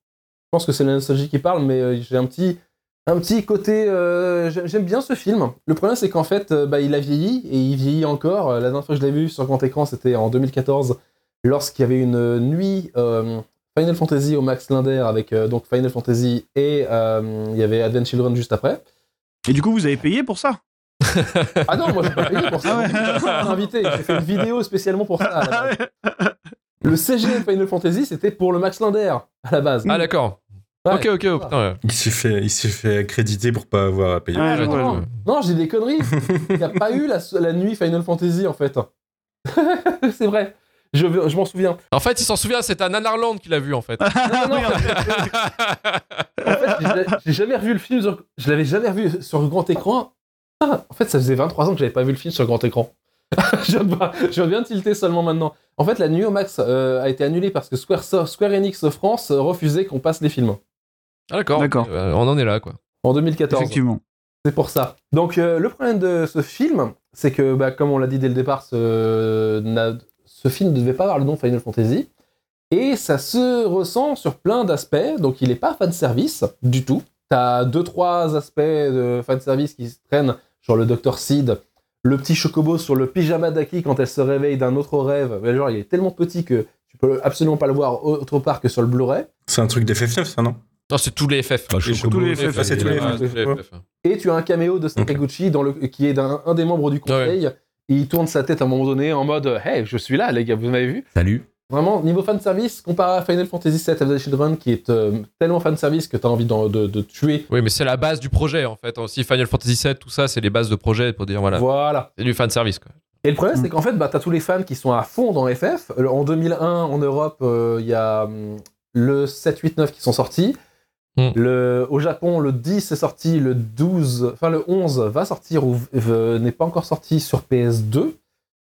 S5: je pense que c'est la nostalgie qui parle, mais euh, j'ai un petit, un petit côté. euh, j'ai- J'aime bien ce film. Le problème, c'est qu'en fait, euh, bah, il a vieilli et il vieillit encore. La dernière fois que je l'ai vu sur grand écran, c'était en 2014, lorsqu'il y avait une nuit. euh, Final Fantasy au Max Linder avec euh, donc Final Fantasy et euh, il y avait Advent Children juste après.
S2: Et du coup, vous avez payé pour ça?
S5: Ah non, moi j'ai pas payé pour ça.
S2: Ah ouais.
S5: Invité. J'ai fait une vidéo spécialement pour ça. Le CGM Final Fantasy, c'était pour le Max Linder à la base.
S1: Ah, d'accord.
S5: Ouais.
S1: Ok, ok, oh, putain. ouais.
S4: Il s'est fait, il s'est fait accréditer pour pas avoir à payer.
S5: Ah, non, j'ai des conneries. Il n'y a pas eu la, la nuit Final Fantasy en fait. C'est vrai. Je, je m'en souviens.
S1: En fait, il s'en souvient, c'est un Nanarland qu'il a vu, en fait.
S5: Non, non, non, en fait, j'ai- j'ai jamais revu le film. Sur, je l'avais jamais revu sur grand écran. Ah, en fait, ça faisait 23 ans que j'avais pas vu le film sur grand écran. je, viens de, je viens de tilter seulement maintenant. En fait, la nuit au max euh, a été annulée parce que Square, Square Enix France euh, refusait qu'on passe les films
S1: Ah, d'accord.
S2: D'accord.
S1: Euh, on en est là, quoi.
S5: en 2014.
S2: Effectivement.
S5: C'est pour ça. Donc, euh, le problème de ce film, c'est que, bah, comme on l'a dit dès le départ, ce, ce film ne devait pas avoir le nom Final Fantasy. Et ça se ressent sur plein d'aspects. Donc, il n'est pas fanservice du tout. T'as deux, trois aspects de fanservice qui se traînent, genre le Dr. Seed, le petit chocobo sur le pyjama d'Aki quand elle se réveille d'un autre rêve. Mais genre, il est tellement petit que tu peux absolument pas le voir autre part que sur le Blu-ray.
S4: C'est un truc d'FF9, ça, non?
S1: Non, c'est tous les FF.
S3: Bah, je
S4: Les
S3: trouve
S2: tous
S3: que-
S2: les FF,
S4: Ah, c'est tous les
S1: Ouais,
S4: FF.
S1: FF.
S5: Et tu as un caméo de Sakaguchi dans le, qui est un des membres du conseil. Et il tourne sa tête à un moment donné en mode Hey, je suis là, les gars, vous m'avez vu?
S3: Salut.
S5: Vraiment, niveau fanservice, comparé à Final Fantasy VII of the Children, qui est euh, tellement fanservice que tu as envie de, de tuer.
S1: Oui, mais c'est la base du projet, en fait. Aussi, Final Fantasy VII, tout ça, c'est les bases de projet pour dire, voilà.
S5: Voilà.
S1: C'est du fanservice, quoi.
S5: Et le problème,
S2: Mm.
S5: c'est qu'en fait, bah, tu as tous les fans qui sont à fond dans FF. Euh, En 2001, en Europe, euh, il y a hum, le 7, 8, 9 qui sont sortis.
S1: Mm.
S5: Le, au Japon, le 10 est sorti, le 12, enfin le 11 va sortir ou v- n'est pas encore sorti sur PS2.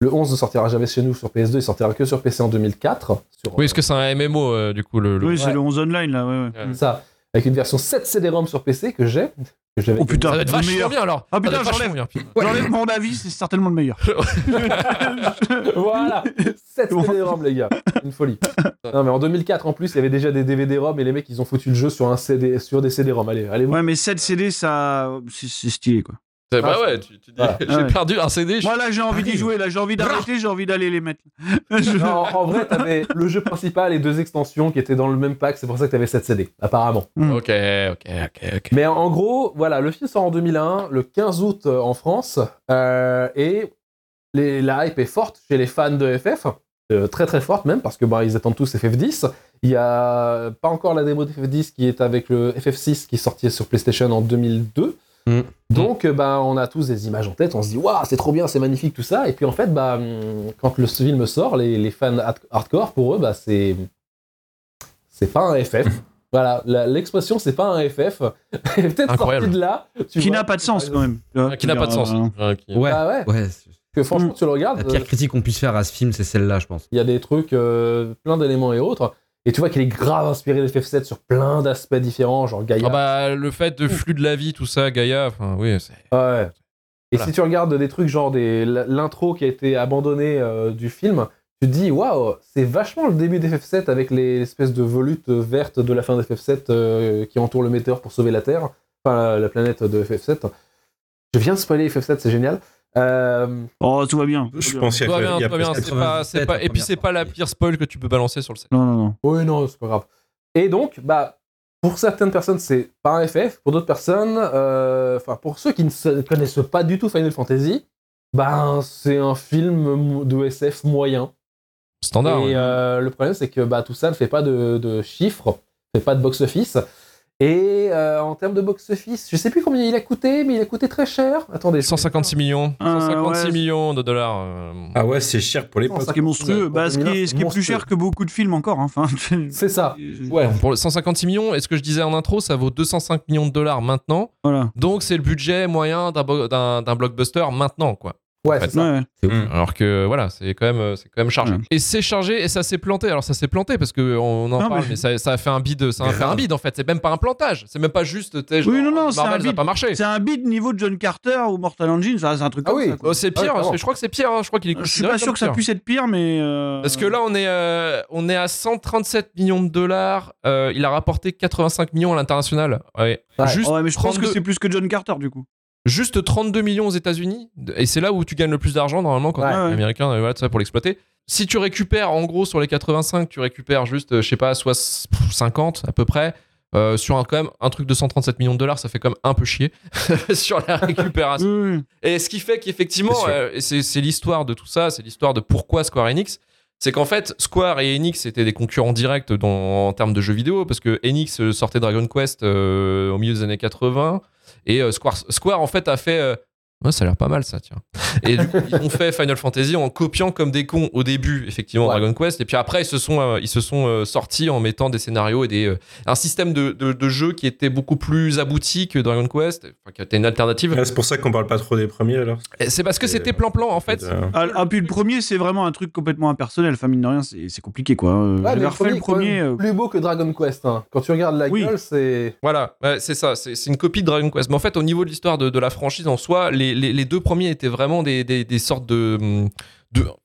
S5: Le 11 ne sortira jamais chez nous sur PS2, il sortira que sur PC en 2004. Sur,
S1: Oui, est-ce que c'est un MMO euh, du coup le, le-
S2: Oui, c'est
S5: Ouais.
S2: le 11 online là, ouais, ouais.
S1: Ouais.
S5: ça, avec une version 7 CD-ROM sur PC que j'ai. Que j'avais-
S2: Oh putain,
S1: Ça va être
S2: le
S1: vachement
S2: meilleur.
S1: bien alors.
S2: Ah, putain, j'enlève. J'enlève mon avis, c'est certainement le meilleur.
S5: Voilà 7 CD-ROM, les gars. Une folie. Non, mais en 2004, en plus, il y avait déjà des DVD-ROM et les mecs, ils ont foutu le jeu sur, un CD, sur des CD-ROM. Allez, allez,
S2: Ouais, mais 7 CD, ça, c'est c'est stylé quoi.
S1: Bah
S5: Ah,
S1: ouais, tu, tu dis,
S5: Voilà.
S1: j'ai
S2: Ouais.
S1: perdu un CD. je-
S2: Moi là, j'ai envie d'y jouer, là, j'ai envie d'arrêter, j'ai envie d'aller les mettre. Je-
S5: Non, en vrai, t'avais le jeu principal et deux extensions qui étaient dans le même pack, c'est pour ça que t'avais 7 CD, apparemment.
S1: Ok, ok, ok, ok.
S5: Mais en gros, voilà, le film sort en 2001, le 15 août euh, en France, euh, et les- la hype est forte chez les fans de FF, euh, très très forte même, parce que bah, ils attendent tous FF10. Il y a pas encore la démo de FF10 qui est avec le FF6 qui sorti sur PlayStation en 2002.
S3: Mm.
S5: Donc, euh, bah, on a tous des images en tête, on se dit, waouh, c'est trop bien, c'est magnifique, tout ça. Et puis, en fait, bah, hum, quand le film sort, les, les fans hard- hardcore, pour eux, bah, c'est. C'est pas un FF. voilà, l'expression, c'est pas un FF. Peut-être sorti de là. tu
S2: Qui n'a pas de sens quand même. vois,
S1: Qui n'a pas de sens.
S2: euh,
S1: Ouais, qui-
S3: Ouais,
S5: Ah ouais.
S3: ouais. c'est-
S5: Que franchement,
S2: Mm.
S5: tu le regardes,
S3: La pire
S5: euh,
S3: critique qu'on puisse faire à ce film, c'est celle-là, je pense.
S5: il y a des trucs, euh, plein d'éléments et autres. Et tu vois qu'il est grave inspiré de FF7 sur plein d'aspects différents, genre Gaïa.
S1: Ah bah, le fait de flux de la vie, tout ça, Gaïa, enfin, oui.
S5: Ouais. Et
S1: Voilà.
S5: si tu regardes des trucs genre des, l'intro qui a été abandonnée euh, du film, tu te dis waouh, c'est vachement le début d'FF7 avec les espèces de volutes vertes de la fin d'FF7 euh, qui entourent le météore pour sauver la Terre, enfin la, la planète de FF7. Je viens de spoiler FF7, c'est génial. Euh,
S2: Oh, tout va bien.
S4: Je pense qu'il y a,
S1: va bien,
S4: il y a
S1: tout va bien.
S4: presque-
S1: C'est pas, c'est
S3: 97,
S1: pas,
S3: la
S1: et puis c'est pas la pire spoil que tu peux balancer sur le set.
S2: Non, non, non.
S5: Oui, non, c'est pas grave. Et donc, bah, pour certaines personnes, c'est pas un FF. Pour d'autres personnes, euh, enfin, pour ceux qui ne se- connaissent pas du tout Final Fantasy, ben, c'est un film de SF moyen.
S1: Standard.
S5: Et
S1: ouais.
S5: euh, le problème, c'est que bah, tout ça ne fait pas de, de chiffres, ne fait pas de box-office. Et euh, en termes de box-office, je sais plus combien il a coûté, mais il a coûté très cher. Attendez, je-
S1: 156 millions.
S2: Ah,
S1: 156
S2: ouais.
S1: millions de dollars. euh,
S4: Ah ouais, c'est cher pour l'époque.
S2: Ce qui est monstrueux. Bah, ce qui est, ce qui est plus cher que beaucoup de films encore. hein. Enfin,
S5: C'est ça. Ouais.
S1: Pour le 156 millions, et ce que je disais en intro, ça vaut 205 millions de dollars maintenant?
S2: Voilà.
S1: Donc c'est le budget moyen d'un blockbuster maintenant, quoi.
S5: Ouais, c'est ça.
S4: Mm.
S1: Alors que voilà, c'est quand même, c'est quand même chargé.
S2: Ouais.
S1: Et c'est chargé et ça s'est planté. Alors ça s'est planté parce que on en
S2: Non,
S1: parle,
S2: mais-
S1: mais ça, ça a fait un bid, ça a fait un bid en fait. C'est même pas un plantage. C'est même pas juste.
S2: Oui,
S1: genre,
S2: non, non, c'est
S1: Marvel,
S2: un
S1: ça a
S2: bid.
S1: pas marché.
S2: C'est un bid niveau John Carter ou Mortal Engine, ça, c'est un truc
S5: Ah
S2: comme
S5: oui.
S1: Oh, c'est pire.
S5: clairement.
S1: je crois que c'est pire. hein. Je crois qu'il est.
S2: Je suis pas sûr que ça puisse être pire, mais. euh,
S1: Parce que là, on est, euh, on est à 137 millions de dollars. Euh, il a rapporté 85 millions à l'international. Ouais.
S5: Ouais.
S1: Juste,
S2: Ouais, mais je pense que
S1: 32
S2: c'est plus que John Carter du coup.
S1: Juste 32 millions aux États-Unis. Et c'est là où tu gagnes le plus d'argent normalement quand
S5: Ouais.
S1: tu es
S2: Ouais.
S1: américain. Voilà, tout ça pour l'exploiter. Si tu récupères, en gros, sur les 85, tu récupères juste, euh, je sais pas, soit 50 à peu près. Euh, sur un, quand même, un truc de 137 millions de dollars, ça fait quand même un peu chier sur la récupération.
S2: Oui, oui.
S1: Et ce qui fait qu'effectivement,
S4: C'est
S1: euh, et c'est l'histoire de tout ça, c'est l'histoire de pourquoi Square Enix. C'est qu'en fait, Square et Enix étaient des concurrents directs dans- en termes de jeux vidéo, parce que Enix sortait Dragon Quest euh, au milieu des années 80, et euh, Square, Square en fait a fait... Ouais, ça a l'air pas mal ça, tiens. Et du coup, ils ont fait Final Fantasy en copiant comme des cons au début, effectivement,
S5: Ouais.
S1: Dragon Quest. Et puis après, ils se sont, euh, ils se sont euh, sortis en mettant des scénarios et des, euh, un système de, de, de jeu qui était beaucoup plus abouti que Dragon Quest, enfin, qui était une alternative.
S4: Ouais, c'est pour ça qu'on parle pas trop des premiers alors.
S1: Et C'est parce que
S4: Et,
S1: c'était
S4: euh,
S1: plan-plan, en fait.
S2: Ah, ah, puis le premier, c'est vraiment un truc complètement impersonnel. Enfin, mine de rien, c'est c'est compliqué quoi.
S5: Ouais,
S2: refait le
S5: quand
S2: premier. euh,
S5: plus beau que Dragon Quest. hein. Quand tu regardes la
S2: Oui.
S5: gueule, c'est.
S1: Voilà, ouais, c'est ça, c'est c'est une copie de Dragon Quest. Mais en fait, au niveau de l'histoire de, de la franchise en soi, les, les- les deux premiers étaient vraiment des, des- des sortes de,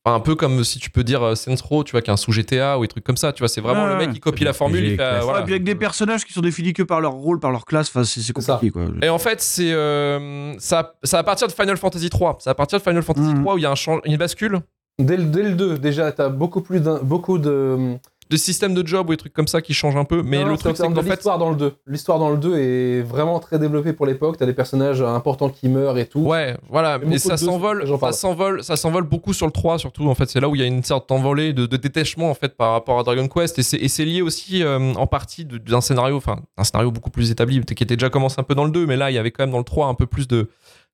S1: Un peu comme si tu peux dire euh, Saints Row, tu vois, qui est un sous GTA ou des trucs comme ça. Tu vois, c'est vraiment le mec qui copie la formule. il fait, euh, voilà.
S2: ouais, puis avec des personnages qui sont définis que par leur rôle, par leur classe. Enfin, c'est compliqué quoi.
S1: Et en fait, c'est euh, ça, ça à partir de Final Fantasy 3. C'est à partir de Final Fantasy
S2: Mhm.
S1: 3 où il y a un change, une bascule
S5: Dès le, dès le 2, déjà, t'as beaucoup plus beaucoup de.
S1: De système de job ou des trucs comme ça qui changent un peu. Mais
S5: Non,
S1: le truc, c'est qu'en fait,
S5: l'histoire dans le 2. L'histoire dans le 2 est vraiment très développée pour l'époque. T'as des personnages importants qui meurent et tout.
S1: Ouais, voilà, mais ça s'envole, ça s'envole, ça s'envole beaucoup sur le 3 surtout. En fait, c'est là où il y a une sorte d'envolée, de, de détachement en fait par rapport à Dragon Quest, et c'est, lié aussi euh, en partie d'un scénario, enfin un scénario beaucoup plus établi, qui était déjà commencé un peu dans le 2, mais là il y avait quand même dans le 3 un peu plus de,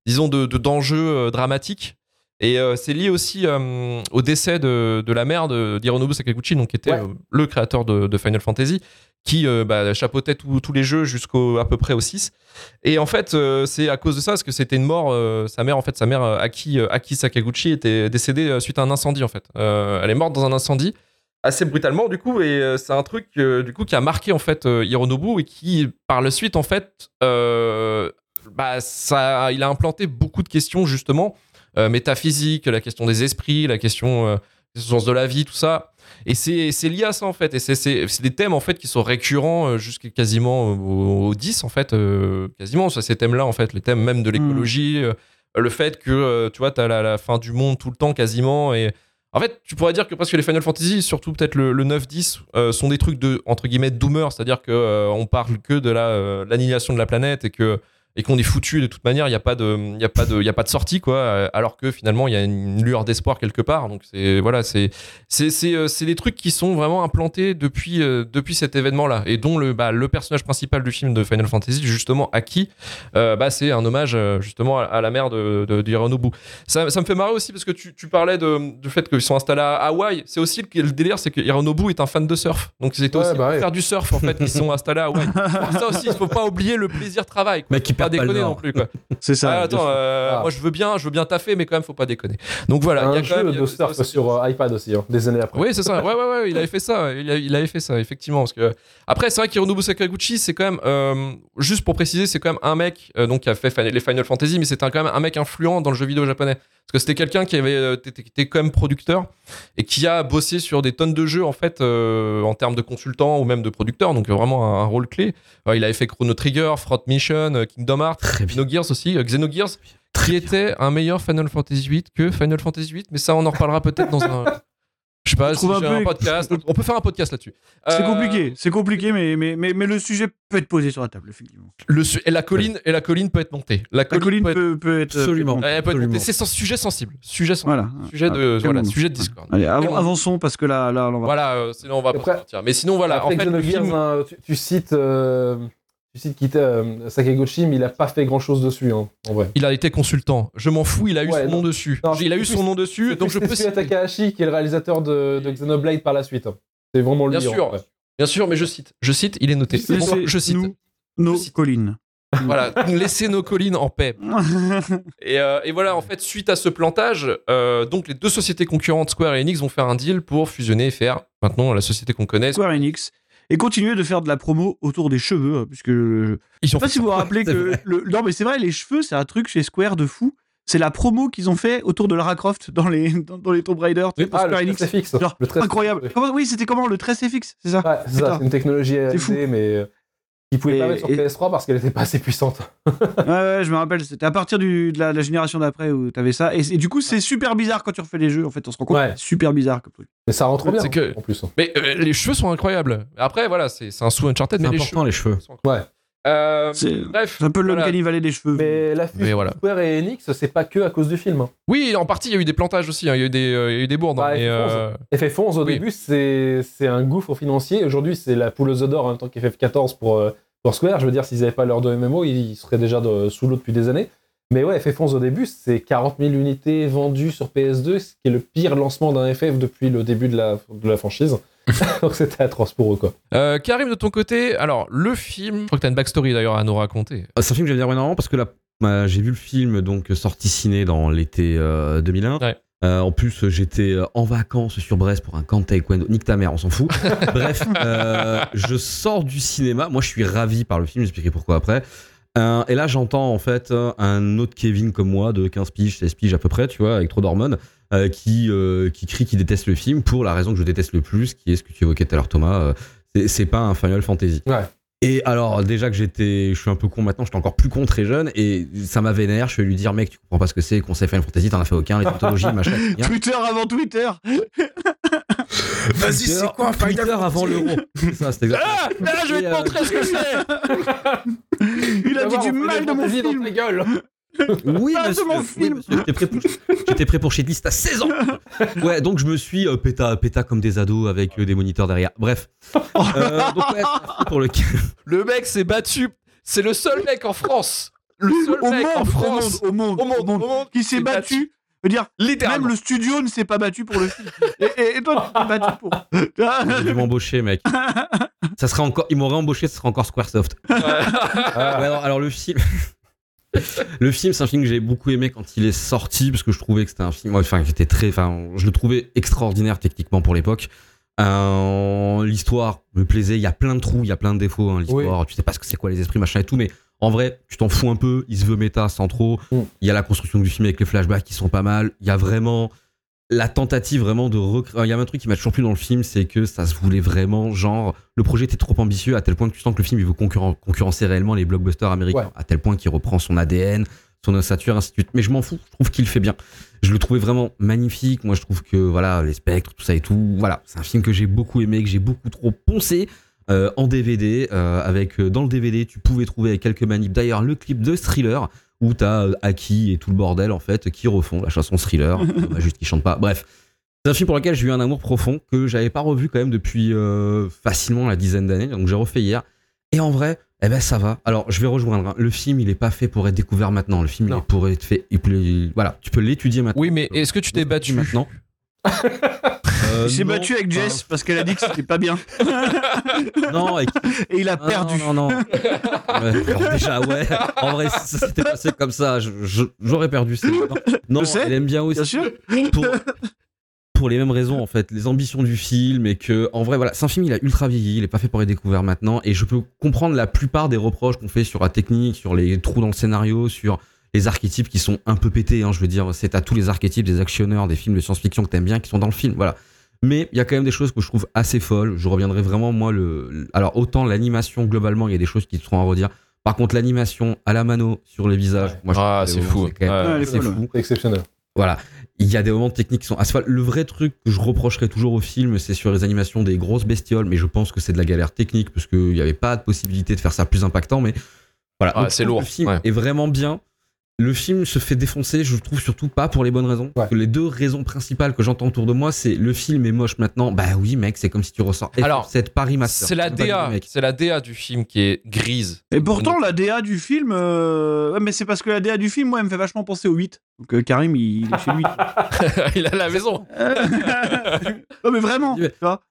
S1: disons, de, de- d'enjeux euh, dramatiques. Et euh, c'est lié aussi euh, au décès de, de la mère de- d'Hironobu Sakaguchi, donc qui était
S5: Ouais.
S1: euh, le créateur de, de Final Fantasy, qui bah, chapeautait tous les jeux jusqu'au à peu près au 6. Et en fait, c'est à cause de ça, parce que c'était une mort. sa mère, en fait, sa mère Aki, Aki Sakaguchi était décédée suite à un incendie, en fait. Elle est morte dans un incendie assez brutalement, du coup, et c'est un truc du coup qui a marqué en fait Hironobu et qui, par la suite, en fait, bah, ça, il a implanté beaucoup de questions justement euh, métaphysiques, la question des esprits, la question euh, des sens de la vie, tout ça. Et c'est lié à ça en fait. Et c'est- des thèmes en fait qui sont récurrents euh, jusqu'à quasiment au, au 10 en fait. euh, quasiment, ça, ces thèmes-là en fait. Les thèmes même de l'écologie, euh, le fait que euh, tu vois, tu as la, la fin du monde tout le temps quasiment. Et en fait, tu pourrais dire que presque les Final Fantasy, surtout peut-être le, le 9-10, euh, sont des trucs de, entre guillemets, doomer. C'est-à-dire que on parle que de la, l'annihilation de la planète et que et qu'on est foutu de toute manière, il n'y a pas de, il y a pas de, il y a pas de sortie quoi. euh, Alors que finalement, il y a une lueur d'espoir quelque part. Donc c'est voilà, c'est, c'est, c'est, euh, c'est des trucs qui sont vraiment implantés depuis, euh, depuis cet événement-là et dont le, bah, le personnage principal du film de Final Fantasy, justement, Aki, euh, bah, c'est un hommage justement à, à la mère de, de, d'Hironobu. Ça, ça me fait marrer aussi parce que tu, tu parlais de, du fait qu'ils sont installés à Hawaï. C'est aussi le, le délire, c'est que Hironobu est un fan de surf. Donc c'était
S5: Ouais,
S1: aussi
S5: bah
S1: pour
S5: ouais.
S1: faire du surf en fait qu'ils sont installés à Hawaï. ça aussi, il faut pas oublier le plaisir travail. Quoi.
S3: Qui
S1: pas déconner non plus quoi.
S2: C'est ça.
S1: Ah, attends, euh,
S5: Ah.
S1: moi je veux bien, je veux bien taffer, mais quand même faut pas déconner. Donc voilà, il y a quand
S5: jeu
S1: même
S5: de surf
S1: ça,
S5: sur euh, iPad aussi, hein, des années après.
S1: oui, c'est ça. Ouais, ouais, ouais, il avait fait ça. Il, a- il avait fait ça, effectivement. Parce que après, c'est vrai qu'Hironobu Sakaguchi, c'est quand même, euh, juste pour préciser, c'est quand même un mec donc qui a fait les Final Fantasy, mais c'était quand même un mec influent dans le jeu vidéo japonais. Parce que c'était quelqu'un qui avait, était quand même producteur et qui a bossé sur des tonnes de jeux en fait, en termes de consultant ou même de producteur. Donc vraiment un, rôle clé. Il avait fait Chrono Trigger, Front Mission, euh, Kingdom Hearts,
S3: Très bien.
S1: Xenogears aussi, euh, Xenogears, qui était un meilleur Final Fantasy VIII que Final Fantasy VIII, mais ça on en reparlera peut-être dans un. Je sais pas, si
S2: un
S1: un podcast. On peut faire un podcast là-dessus.
S2: C'est
S1: Euh,
S2: compliqué, c'est compliqué, mais, mais, mais, mais le sujet peut être posé sur la table, effectivement.
S1: Le su- et la colline et la colline peut être montée. La
S2: La
S1: colline,
S2: colline
S1: peut être,
S2: peut, être.
S3: Absolument.
S2: peut être-
S1: elle peut être
S3: absolument.
S1: montée. C'est un sujet sensible. Sujet sensible.
S2: Voilà.
S1: Sujet de
S2: Ah,
S1: voilà, sujet de Discord.
S2: Allez, av-
S1: Calmons-nous.
S2: avançons parce que là, là, on va.
S1: Voilà, euh, sinon on va pas
S5: Après-
S1: sortir. Mais sinon voilà,
S5: Après
S1: en fait film,
S5: hein, tu, tu cites, euh, tu cites Kita, euh, Sakaguchi, mais il a pas fait grand chose dessus, hein, en vrai.
S1: il a été consultant. Je m'en fous, il a eu
S5: Ouais,
S1: son
S5: non.
S1: nom dessus.
S5: Non,
S1: il a
S5: c'est
S1: eu son nom dessus,
S5: C'est
S1: donc je peux citer.
S5: Takahashi, qui est le réalisateur de, de Xenoblade par la suite. hein. C'est vraiment lui.
S1: Bien
S5: en
S1: sûr.
S5: vrai.
S1: Bien sûr, mais je cite. Je cite, il est noté. Bon, je cite.
S2: nous, nos collines.
S1: Voilà, laissez nos collines en paix. Et, euh, et voilà, en fait, suite à ce plantage, euh, donc les deux sociétés concurrentes, Square et Enix, vont faire un deal pour fusionner et faire maintenant la société qu'on connaît.
S2: Square Enix. Et continuer de faire de la promo autour des cheveux, hein, puisque je
S1: Ils
S2: sais pas si vous vous rappelez que le... non mais c'est vrai les cheveux c'est un truc chez Square de fou. C'est la promo qu'ils ont fait autour de Lara Croft dans les dans, dans les Tomb Raider pour
S5: Ah,
S2: Square
S5: le
S2: Enix.
S5: 13 fixe.
S2: Genre,
S5: le 13
S2: Incroyable. oui, c'était comment le 13 FX, c'est ça?
S5: Ouais, c'est ça, c'est une technologie AMD,
S2: fou.
S5: mais qu'ils pouvaient
S2: Et-
S5: pas mettre sur
S2: et-
S5: PS3 parce qu'elle était pas assez puissante.
S2: ouais, ouais, je me rappelle, c'était à partir du, de, la, de la génération d'après où t'avais ça. Et, et du coup, c'est super bizarre quand tu refais les jeux. En fait, on se rend compte,
S5: Ouais.
S2: que c'est super bizarre comme truc.
S5: Mais ça rentre bien,
S1: C'est que-
S5: en plus.
S1: Mais euh, les cheveux sont incroyables. Après, voilà, c'est c'est un sous Uncharted, mais les
S3: important les cheveux.
S1: cheveux. sont incroyables.
S5: Ouais.
S1: Euh,
S2: C'est
S1: bref.
S2: c'est un peu le
S1: voilà.
S2: Valley des cheveux.
S5: Mais la fusion
S1: voilà.
S5: Square et Enix, c'est pas que à cause du film. hein.
S1: Oui, en partie, il y a eu des plantages aussi. hein, Il y a eu des, euh, il y a eu des bourdes. hein,
S5: Bah,
S1: mais,
S5: FF11.
S1: euh,
S5: FF11 au
S1: Oui.
S5: début c'est c'est un gouffre financier. Aujourd'hui c'est la poule aux œufs d'or en même temps qu'FF14 pour, pour Square. Je veux dire s'ils n'avaient pas leur deux MMO ils seraient déjà de- sous l'eau depuis des années. Mais ouais FF11 au début c'est 40 000 unités vendues sur PS2 ce qui est le pire lancement d'un FF depuis le début de la, de la franchise. Donc c'était atroce pour eux quoi.
S1: euh, Karim, de ton côté, alors le film, je crois que t'as une backstory d'ailleurs à nous raconter.
S3: Ah, C'est un film que j'aime bien énormément parce que là, bah, j'ai vu le film donc sorti ciné dans l'été euh, 2001.
S1: Ouais.
S3: Euh, en plus, j'étais euh, en vacances sur Brest pour un camp de taekwondo. Nique ta mère, on s'en fout. Bref, euh, je sors du cinéma. Moi, je suis ravi par le film. J'expliquerai pourquoi après. Euh, et là, j'entends en fait euh, un autre Kevin comme moi, de 15 piges, 16 piges à peu près, tu vois, avec trop d'hormones, euh, qui, euh, qui crie qu'il déteste le film pour la raison que je déteste le plus, qui est ce que tu évoquais tout à l'heure, Thomas. euh, c'est- pas un Final Fantasy.
S5: Ouais.
S3: Et alors, déjà que j'étais, je suis un peu con maintenant, j'étais encore plus con très jeune, et ça m'a vénère. Je vais lui dire, mec, tu comprends pas ce que c'est, conseil Final Fantasy, t'en as fait aucun, les tautologies, machin. rien.
S2: Twitter avant Twitter.
S4: Vas-y, c'est quoi un Final
S3: Twitter avant l'euro. Ça, c'est exact.
S1: Ah, là, je vais
S3: Et,
S1: te
S3: euh,
S1: montrer ce que c'est.
S2: Il a dit du mal de mon
S5: Fantasy dans
S2: film.
S5: ta gueule.
S3: Oui, monsieur,
S2: mon film.
S3: J'étais prêt pour, j'étais prêt pour Shitlist à 16 ans. Ouais, donc je me suis euh, péta, péta comme des ados avec euh, des moniteurs derrière. Bref. Euh, donc ouais, pour lequel.
S1: Le mec s'est battu. C'est le seul mec en France. Le seul
S2: Au
S1: mec
S2: monde,
S1: en
S2: au
S1: France.
S2: monde, au monde,
S1: Au monde, au monde,
S2: qui s'est
S1: s'est
S2: battu veux dire,
S1: Littéralement.
S2: même le studio ne s'est pas battu pour le film. Et, et- et toi, tu t'es battu pour.
S3: J'ai dû m'embaucher, mec. Ça serait encore, ils m'auraient embauché, ce serait encore Squaresoft. Ouais, alors, alors le film. Le film, c'est un film que j'ai beaucoup aimé quand il est sorti parce que je trouvais que c'était un film, enfin, qui était très, enfin, je le trouvais extraordinaire techniquement pour l'époque. Euh, l'histoire me plaisait, il y a plein de trous, il y a plein de défauts. Hein, l'histoire, tu sais pas ce que c'est quoi les esprits, machin et tout, mais en vrai, tu t'en fous un peu. Il se veut méta sans trop.
S5: Mm.
S3: Il y a la construction du film avec les flashbacks qui sont pas mal. Il y a vraiment la tentative vraiment de recréer. Il y a un truc qui m'a toujours plu dans le film, c'est que ça se voulait vraiment genre le projet était trop ambitieux à tel point que tu sens que le film il veut concurren- concurrencer réellement les blockbusters américains,
S5: Ouais.
S3: à tel point qu'il reprend son ADN, son ossature, ainsi de suite. Mais je m'en fous. Je trouve qu'il le fait bien. Je le trouvais vraiment magnifique. Moi, je trouve que voilà les spectres, tout ça et tout. Voilà, c'est un film que j'ai beaucoup aimé, que j'ai beaucoup trop poncé. euh, en DVD, euh, avec euh, dans le DVD, tu pouvais trouver quelques manips. D'ailleurs, le clip de Thriller où t'as euh, Aki et tout le bordel en fait qui refont la chanson Thriller, Bah, juste qu'ils chantent pas. Bref, c'est un film pour lequel j'ai eu un amour profond que j'avais pas revu quand même depuis euh, facilement la dizaine d'années. Donc j'ai refait hier. Et en vrai, eh ben ça va. Alors je vais rejoindre. hein. Le film, il est pas fait pour être découvert maintenant. Le film, il est pour être fait. il voilà, tu peux l'étudier maintenant.
S1: Oui, mais est-ce que tu t'es battu
S3: maintenant Euh,
S2: Il s'est battu avec Jess parce qu'elle a dit que c'était pas bien.
S3: Non, avec
S2: Et il a
S3: Ah,
S2: perdu.
S3: Non, non, non. Ouais, alors déjà, ouais. En vrai, si ça s'était passé comme ça, j'aurais perdu. c'est- Non, non,
S2: Je sais,
S3: elle aime bien aussi.
S2: Bien sûr.
S3: Pour, pour les mêmes raisons, en fait. Les ambitions du film et que, en vrai, voilà, c'est un film, il a ultra vieilli, il est pas fait pour être découvert maintenant. Et je peux comprendre la plupart des reproches qu'on fait sur la technique, sur les trous dans le scénario, sur les archétypes qui sont un peu pétés. Hein, je veux dire, c'est à tous les archétypes des actionneurs, des films de science-fiction que t'aimes bien, qui sont dans le film. Voilà. Mais il y a quand même des choses que je trouve assez folles. Je reviendrai vraiment, moi, le. le- Alors, autant l'animation, globalement, il y a des choses qui seront à redire. Par contre, l'animation à la mano sur les visages,
S5: Ouais.
S3: moi, je
S1: Ah,
S3: trouve
S1: c'est
S3: que
S1: fou.
S3: quand même
S1: Ouais.
S3: Fou.
S5: C'est exceptionnel.
S3: Voilà. Il y a des moments techniques qui sont assez folles. Le vrai truc que je reprocherais toujours au film, c'est sur les animations des grosses bestioles, mais je pense que c'est de la galère technique parce qu'il n'y avait pas de possibilité de faire ça plus impactant. Mais voilà.
S1: Ah, c'est lourd,
S3: Le film
S1: ouais.
S3: est vraiment bien. Le film se fait défoncer, je trouve surtout pas pour les bonnes raisons. Parce que les deux raisons principales que j'entends autour de moi, c'est le film est moche maintenant. Bah oui, mec, c'est comme si tu ressors
S1: Alors,
S3: cette Paris Master.
S1: C'est la DA, c'est la DA du film qui est grise.
S2: Et pourtant, la DA du film. euh, Ouais, mais c'est parce que la DA du film, moi, elle me fait vachement penser au 8. Donc euh, Karim, il, il est chez lui.
S1: il a la maison.
S2: non, mais vraiment.
S3: Ouais.
S2: Tu vois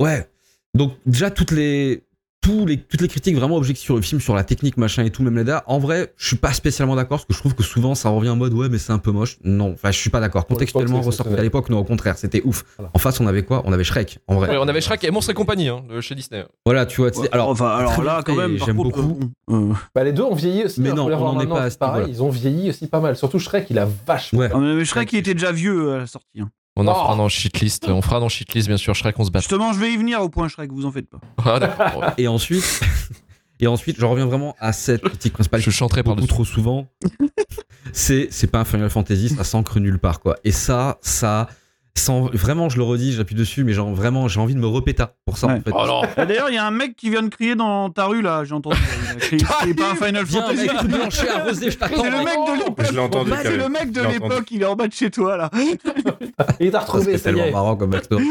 S3: Ouais. Donc déjà toutes les tous les toutes les critiques vraiment objectives sur le film sur la technique machin et tout même les DA, en vrai je suis pas spécialement d'accord parce que je trouve que souvent ça revient en mode ouais mais c'est un peu moche non enfin je suis pas d'accord contextuellement ressorti à l'époque non au contraire c'était ouf
S5: Voilà.
S3: en face on avait quoi? On avait Shrek en vrai
S1: Ouais, on avait Shrek et Monstres et compagnie hein, de chez Disney.
S3: voilà tu vois tu sais, alors
S2: enfin, alors là, quand
S3: fait,
S2: même,
S3: j'aime beaucoup.
S2: euh, euh,
S5: Bah, les deux ont vieilli aussi.
S3: Mais
S5: hein,
S3: non, on en est pas à
S5: c'est
S3: ce
S5: pareil. Ils ont vieilli aussi pas mal. Surtout Shrek, il a vachement.
S3: ouais
S2: ah, mais Shrek, il était déjà vieux à la sortie. hein.
S1: On en
S5: Oh.
S1: fera dans shitlist. On fera dans shitlist bien sûr. Shrek on se bat.
S2: Justement, je vais y venir au point Shrek, vous en faites pas.
S1: Ah, d'accord.
S3: et ensuite et ensuite je reviens vraiment à cette critique principale
S1: Je chanterai
S3: beaucoup trop souvent. c'est c'est pas un Final Fantasy, ça s'ancre nulle part quoi. Et ça, ça, sans vraiment, je le redis, j'appuie dessus, mais genre vraiment, j'ai envie de me repéter pour ça
S2: Ouais.
S3: en fait.
S1: Oh non.
S2: D'ailleurs, il y a un mec qui vient de crier dans ta rue là, j'ai entendu. C'est pas un Final
S3: Viens
S2: Fantasy. C'est le
S3: mec.
S2: de l'époque.
S4: Entendu.
S2: C'est le mec de l'époque, il est en bas de chez toi là.
S5: Il t'a retrouvé,
S3: C'est tellement
S5: est.
S3: marrant comme backstory.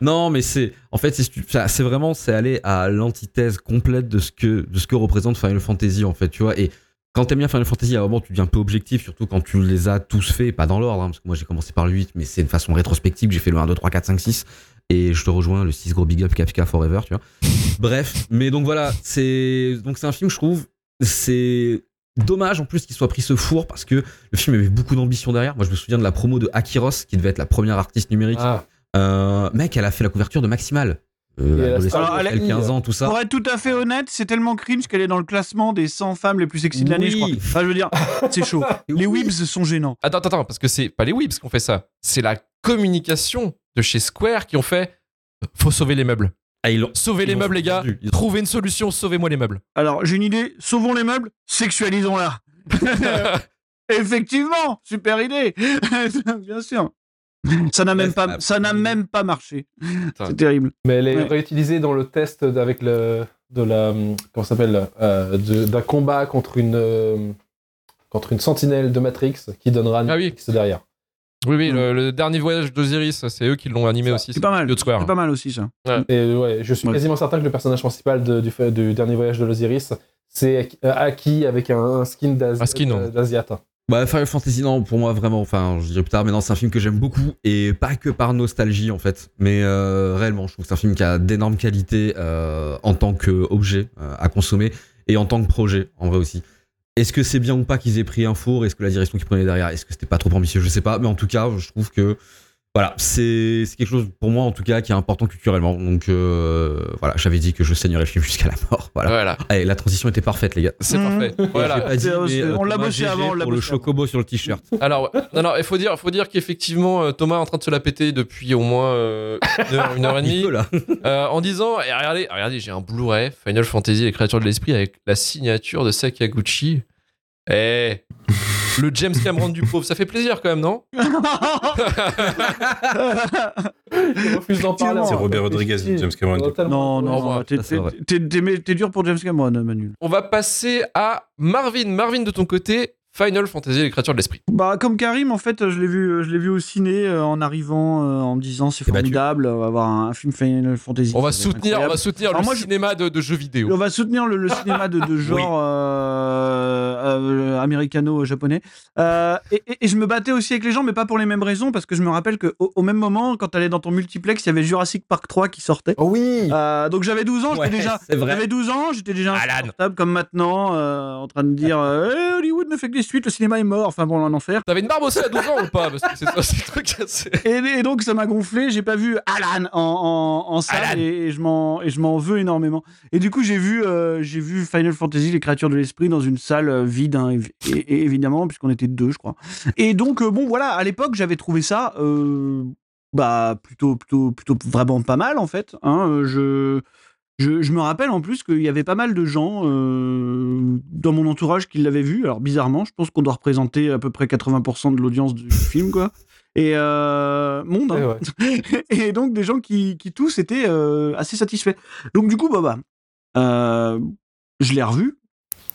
S3: non, mais c'est en fait c'est vraiment c'est aller à l'antithèse complète de ce que de ce que représente Final Fantasy en fait, tu vois. Et quand t'aimes bien Final Fantasy, à un moment tu deviens un peu objectif, surtout quand tu les as tous faits, pas dans l'ordre, hein, parce que moi j'ai commencé par le 8, mais c'est de façon rétrospective, j'ai fait le 1, 2, 3, 4, 5, 6, et je te rejoins, le 6 gros big up Kafka Forever, tu vois. Bref, mais donc voilà, c'est donc c'est un film, je trouve, c'est dommage en plus qu'il soit pris ce four parce que le film avait beaucoup d'ambition derrière. Moi je me souviens de la promo de Akiros, qui devait être la première artiste numérique
S5: Ah,
S3: euh, mec, elle a fait la couverture de Maximal. Euh,
S2: Alors, elle-
S3: elle, 15 ans, tout ça.
S2: Pour être tout à fait honnête, c'est tellement cringe qu'elle est dans le classement des 100 femmes les plus sexy de l'année, je crois.
S3: Oui.
S2: Enfin, je veux dire, c'est chaud. Les
S3: Oui.
S2: Weebs sont gênants.
S1: Attends, attends, attends, parce que c'est pas les Weebs qui ont fait ça. C'est la communication de chez Square qui ont fait. Faut sauver les meubles.
S3: Ah, ils
S1: Sauvez
S3: Ils
S1: les meubles, les gars.
S3: Ils
S1: Trouvez une solution, sauvez-moi les meubles.
S2: Alors, j'ai une idée. Sauvons les meubles, sexualisons-la. Effectivement, super idée. Bien sûr. Ça n'a même pas,
S3: ça-
S2: ça n'a même pas marché. C'est terrible.
S5: mais elle est
S2: Ouais.
S5: réutilisée dans le test avec le de la comment s'appelle euh, d'un combat contre une euh, contre une sentinelle de Matrix qui donnera
S1: Ah oui.
S5: Matrix derrière.
S1: Oui, oui, le, le dernier voyage d'Osiris, c'est eux qui l'ont animé
S5: Ça,
S1: aussi.
S2: C'est pas mal.
S1: Square.
S2: C'est pas mal aussi, ça.
S5: Et ouais, je suis
S2: Ouais.
S5: quasiment certain que le personnage principal de- du, dernier voyage de l'Osiris, c'est euh, Aki avec un, un skin d'Asi-
S3: Bah, Final Fantasy, non, pour moi, vraiment, enfin, je dirais plus tard, mais non, c'est un film que j'aime beaucoup, et pas que par nostalgie, en fait, mais euh, réellement, je trouve que c'est un film qui a d'énormes qualités euh, en tant qu'objet euh, à consommer, et en tant que projet, en vrai aussi. Est-ce que c'est bien ou pas qu'ils aient pris un four Est-ce que la direction qu'ils prenaient derrière, est-ce que c'était pas trop ambitieux Je sais pas, mais en tout cas, je trouve que voilà, c'est c'est quelque chose pour moi en tout cas qui est important culturellement. Donc euh, voilà, j'avais dit que je saignerais le film jusqu'à la mort. Voilà.
S1: Voilà,
S3: Allez, la transition était parfaite, les gars.
S1: c'est parfait.
S3: J'ai
S1: Voilà.
S3: pas dit,
S2: C'est-
S3: mais,
S2: c'est-
S3: euh,
S2: on l'a bossé
S3: GG
S2: avant, on l'a
S3: pour le
S2: avant.
S3: chocobo sur le t-shirt.
S1: Alors, ouais. non, non, il faut dire, faut dire qu'effectivement, euh, Thomas est en train de se la péter depuis au moins euh, une, heure, une heure et demie,
S3: peut, là.
S1: euh, en disant, et regardez, regardez, j'ai un Blu-ray Final Fantasy, les créatures de l'esprit, avec la signature de Sakaguchi. Eh, le James Cameron du pauvre, ça fait plaisir quand même, non
S5: Je refuse d'en parler.
S2: C'est.
S4: Robert Rodriguez, James Cameron.
S2: Non, non, t'es- dur pour James Cameron, Manuel.
S1: On va passer à Marvin. Marvin, de ton côté, Final Fantasy, les créatures de l'esprit.
S2: Bah comme Karim en fait je l'ai vu je l'ai vu au ciné euh, en arrivant euh, en me disant c'est
S3: Eh tu-
S2: formidable on va avoir un, film Final Fantasy
S1: On va soutenir, on va
S2: incroyable.
S1: soutenir
S2: Alors
S1: le
S2: moi, je-
S1: cinéma de, de jeux vidéo.
S2: on va soutenir le, le cinéma de, de genre euh, euh, américano-japonais. Euh, et, et- et je me battais aussi avec les gens, mais pas pour les mêmes raisons, parce que je me rappelle qu'au au même moment, quand t'allais dans ton multiplex, il y avait Jurassic Park 3 qui sortait.
S5: Oh oui
S2: Euh, donc j'avais 12 ans, j'étais
S3: Ouais,
S2: déjà, j'avais 12 ans, j'étais déjà insupportable comme maintenant, euh, en train de dire euh, Eh, Hollywood ne fait que des suites, le cinéma est mort, enfin bon, un enfer.
S1: T'avais une barbe aussi à 12 ans ou pas? Parce que c'est ça, c'est le truc assez.
S2: Et, et donc ça m'a gonflé, j'ai pas vu Alan en, en, en salle
S1: Alan.
S2: et, et je m'en et je m'en veux énormément. Et du coup j'ai vu euh, j'ai vu Final Fantasy les créatures de l'esprit dans une salle vide hein, évi- et, et évidemment puisqu'on était deux je crois. Et donc euh, bon voilà à l'époque j'avais trouvé ça euh, bah plutôt plutôt plutôt vraiment pas mal en fait. Hein, je je, je me rappelle en plus qu'il y avait pas mal de gens euh, dans mon entourage qui l'avaient vu. Alors bizarrement, je pense qu'on doit représenter à peu près 80% de l'audience du film, quoi. Et euh, monde. hein.
S5: Eh ouais.
S2: et donc des gens qui, qui tous étaient euh, assez satisfaits. Donc du coup, bah, bah je l'ai revu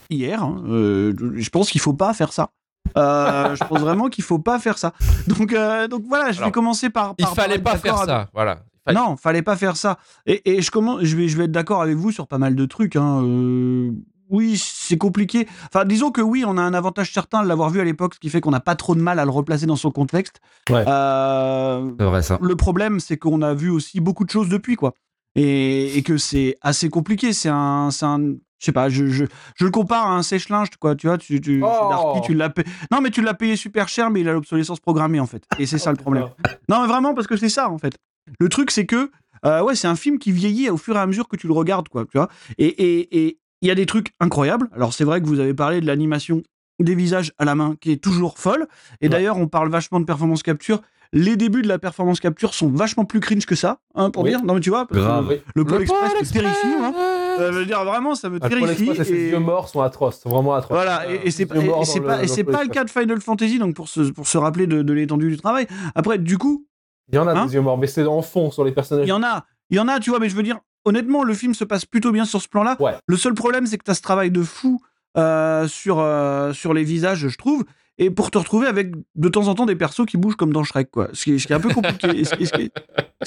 S2: hier. hein. Euh, je pense qu'il faut pas faire ça. Euh, je pense vraiment qu'il faut pas faire ça. Donc, euh, donc voilà, je vais
S1: Alors,
S2: commencer par.
S1: Il
S2: par- par
S1: fallait pas faire
S2: avec-
S1: ça, voilà. Il fallait-
S2: non, fallait pas faire ça. Et, et je, commence, je, vais, je vais être d'accord avec vous sur pas mal de trucs. hein. Euh, oui, c'est compliqué. Enfin, disons que oui, on a un avantage certain de l'avoir vu à l'époque, ce qui fait qu'on n'a pas trop de mal à le replacer dans son contexte.
S5: Ouais.
S2: Euh,
S3: C'est vrai, ça.
S2: le problème, c'est qu'on a vu aussi beaucoup de choses depuis, quoi. Et, et que c'est assez compliqué. C'est un, c'est un, je sais pas, je, je, je le compare à un sèche-linge, quoi. Tu vois, tu, tu,
S5: Oh.
S2: tu l'as payé. Non, mais tu l'as payé super cher, mais il a l'obsolescence programmée, en fait. Et c'est ça le problème. Non, mais vraiment, parce que c'est ça, en fait. Le truc, c'est que, euh, ouais, c'est un film qui vieillit au fur et à mesure que tu le regardes, quoi, tu vois. Et et- et il y a des trucs incroyables. Alors, c'est vrai que vous avez parlé de l'animation des visages à la main qui est toujours folle. Et
S5: Ouais.
S2: d'ailleurs, on parle vachement de performance capture. Les débuts de la performance capture sont vachement plus cringe que ça, hein, pour
S5: Oui.
S2: dire. Non, mais tu vois,
S3: Grave.
S2: le, le Pôle
S1: Le
S2: Express terrifie, moi.
S1: Express.
S2: Euh, je veux dire, vraiment, ça me
S5: Ah, le Pôle
S2: terrifie.
S5: Express et yeux morts sont atroces, c'est vraiment atroce.
S2: voilà, et, et c'est pas, et c'est pas,
S5: le-
S2: c'est pas le cas de Final Fantasy, donc pour se, pour se rappeler de, de l'étendue du travail. Après, du coup,
S5: Il y en a
S2: Hein
S5: des yeux morts, mais c'est en fond sur les personnages.
S2: il y en a, il y en a, tu vois, mais je veux dire, honnêtement, le film se passe plutôt bien sur ce plan-là.
S5: Ouais.
S2: Le seul problème, c'est que tu as ce travail de fou euh, sur, euh, sur les visages, je trouve, et pour te retrouver avec de temps en temps des persos qui bougent comme dans Shrek, quoi. Ce qui est, un peu compliqué. Ce, qui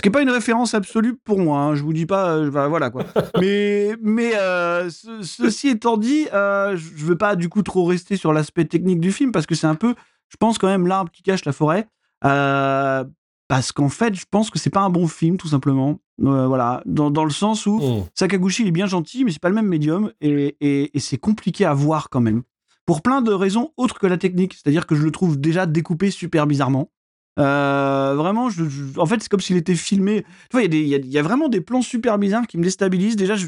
S2: est, pas une référence absolue pour moi, hein, je vous dis pas, euh, bah, voilà quoi. Mais, mais ce- ceci étant dit, je veux pas du coup trop rester sur l'aspect technique du film parce que c'est un peu, je pense quand même l'arbre qui cache la forêt. Parce qu'en fait, je pense que c'est pas un bon film, tout simplement. Euh, voilà, dans, dans le sens où
S5: Mmh.
S2: Sakaguchi il est bien gentil, mais c'est pas le même médium et, et- et c'est compliqué à voir quand même. Pour plein de raisons autres que la technique, c'est-à-dire que je le trouve déjà découpé super bizarrement. Euh, vraiment, je, je- en fait, c'est comme s'il était filmé. Tu vois, il y, a des- il y a- il y a vraiment des plans super bizarres qui me déstabilisent. Déjà, je,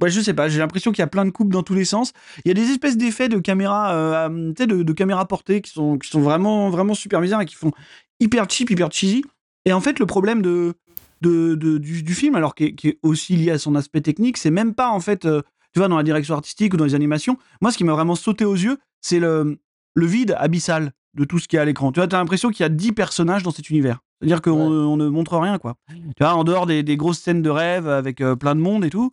S2: ouais, je sais pas, j'ai l'impression qu'il y a plein de coupes dans tous les sens. Il y a des espèces d'effets de caméra, euh, tu sais, de, de caméra portée qui sont, qui sont vraiment, vraiment super bizarres et qui font hyper cheap, hyper cheesy. Et en fait, le problème de, de, de- du, du film, alors qui est, qui est aussi lié à son aspect technique, c'est même pas en fait, euh, tu vois, dans la direction artistique ou dans les animations. Moi, ce qui m'a vraiment sauté aux yeux, c'est le, le vide abyssal de tout ce qui est à l'écran. Tu vois, t'as l'impression qu'il y a 10 personnages dans cet univers. C'est-à-dire qu'on on ne montre rien, quoi. Tu vois, en dehors des, des grosses scènes de rêve avec euh, plein de monde et tout.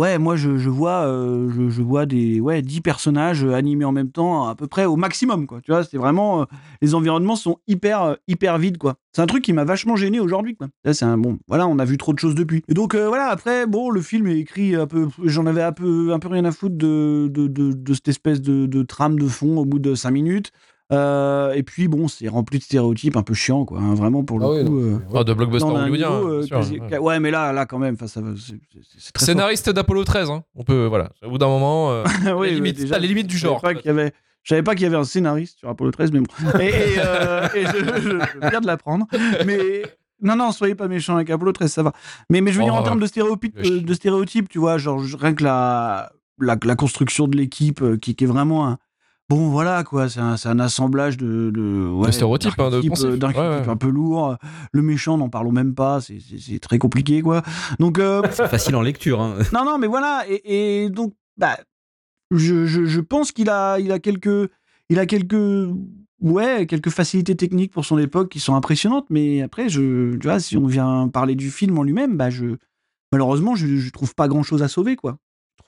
S2: Ouais, moi, je, je vois, euh, je, vois des ouais, 10 personnages euh, animés en même temps, à peu près au maximum, quoi. Tu vois, vraiment. euh, les environnements sont hyper, hyper vides, quoi. C'est un truc qui m'a vachement gêné aujourd'hui, quoi. Là, c'est un bon. Voilà, on a vu trop de choses depuis. Et donc, voilà, après, bon, le film est écrit un peu. J'en avais un peu, un peu rien à foutre de, de, de, de cette espèce de, de trame de fond au bout de 5 minutes. Euh, et puis bon, c'est rempli de stéréotypes un peu chiants, quoi. hein, vraiment pour le
S5: Ah oui,
S2: coup. euh,
S1: Ah, de blockbuster hollywoodien. hein,
S2: euh,
S1: bien sûr,
S2: quasi-
S1: ouais.
S2: ouais. mais là, là quand même, c'est très.
S1: Scénariste d'Apollo 13, hein. on peut, voilà. Au bout d'un moment, euh,
S2: Oui,
S1: les limites-
S2: déjà,
S1: t'as les limites du genre.
S2: pas qu'il y avait- Je savais pas qu'il y avait un scénariste sur Apollo 13, mais bon. Et, et, euh, et je, je- je viens de l'apprendre. Mais non, non, soyez pas méchants avec Apollo 13, ça va. Mais, mais je veux dire,
S1: Oh,
S2: en termes de stéréotypes,
S1: le
S2: euh, de stéréotypes, tu vois, genre rien que la, la, la construction de l'équipe euh, qui, qui est vraiment un. Bon, voilà, quoi, c'est un, c'est un assemblage de. De, ouais,
S1: De stéréotypes, hein, de Ouais, ouais.
S2: un peu lourd. Le méchant, n'en parlons même pas, c'est- très compliqué, quoi. Donc. euh,
S3: C'est facile en lecture. Hein.
S2: non, non, mais voilà. Et, et donc, bah, je, je, je pense qu'il a, il a quelques, il a quelques, ouais, quelques facilités techniques pour son époque qui sont impressionnantes. Mais après, je, tu vois, si on vient parler du film en lui-même, bah, je, malheureusement, je, je trouve pas grand-chose à sauver, quoi.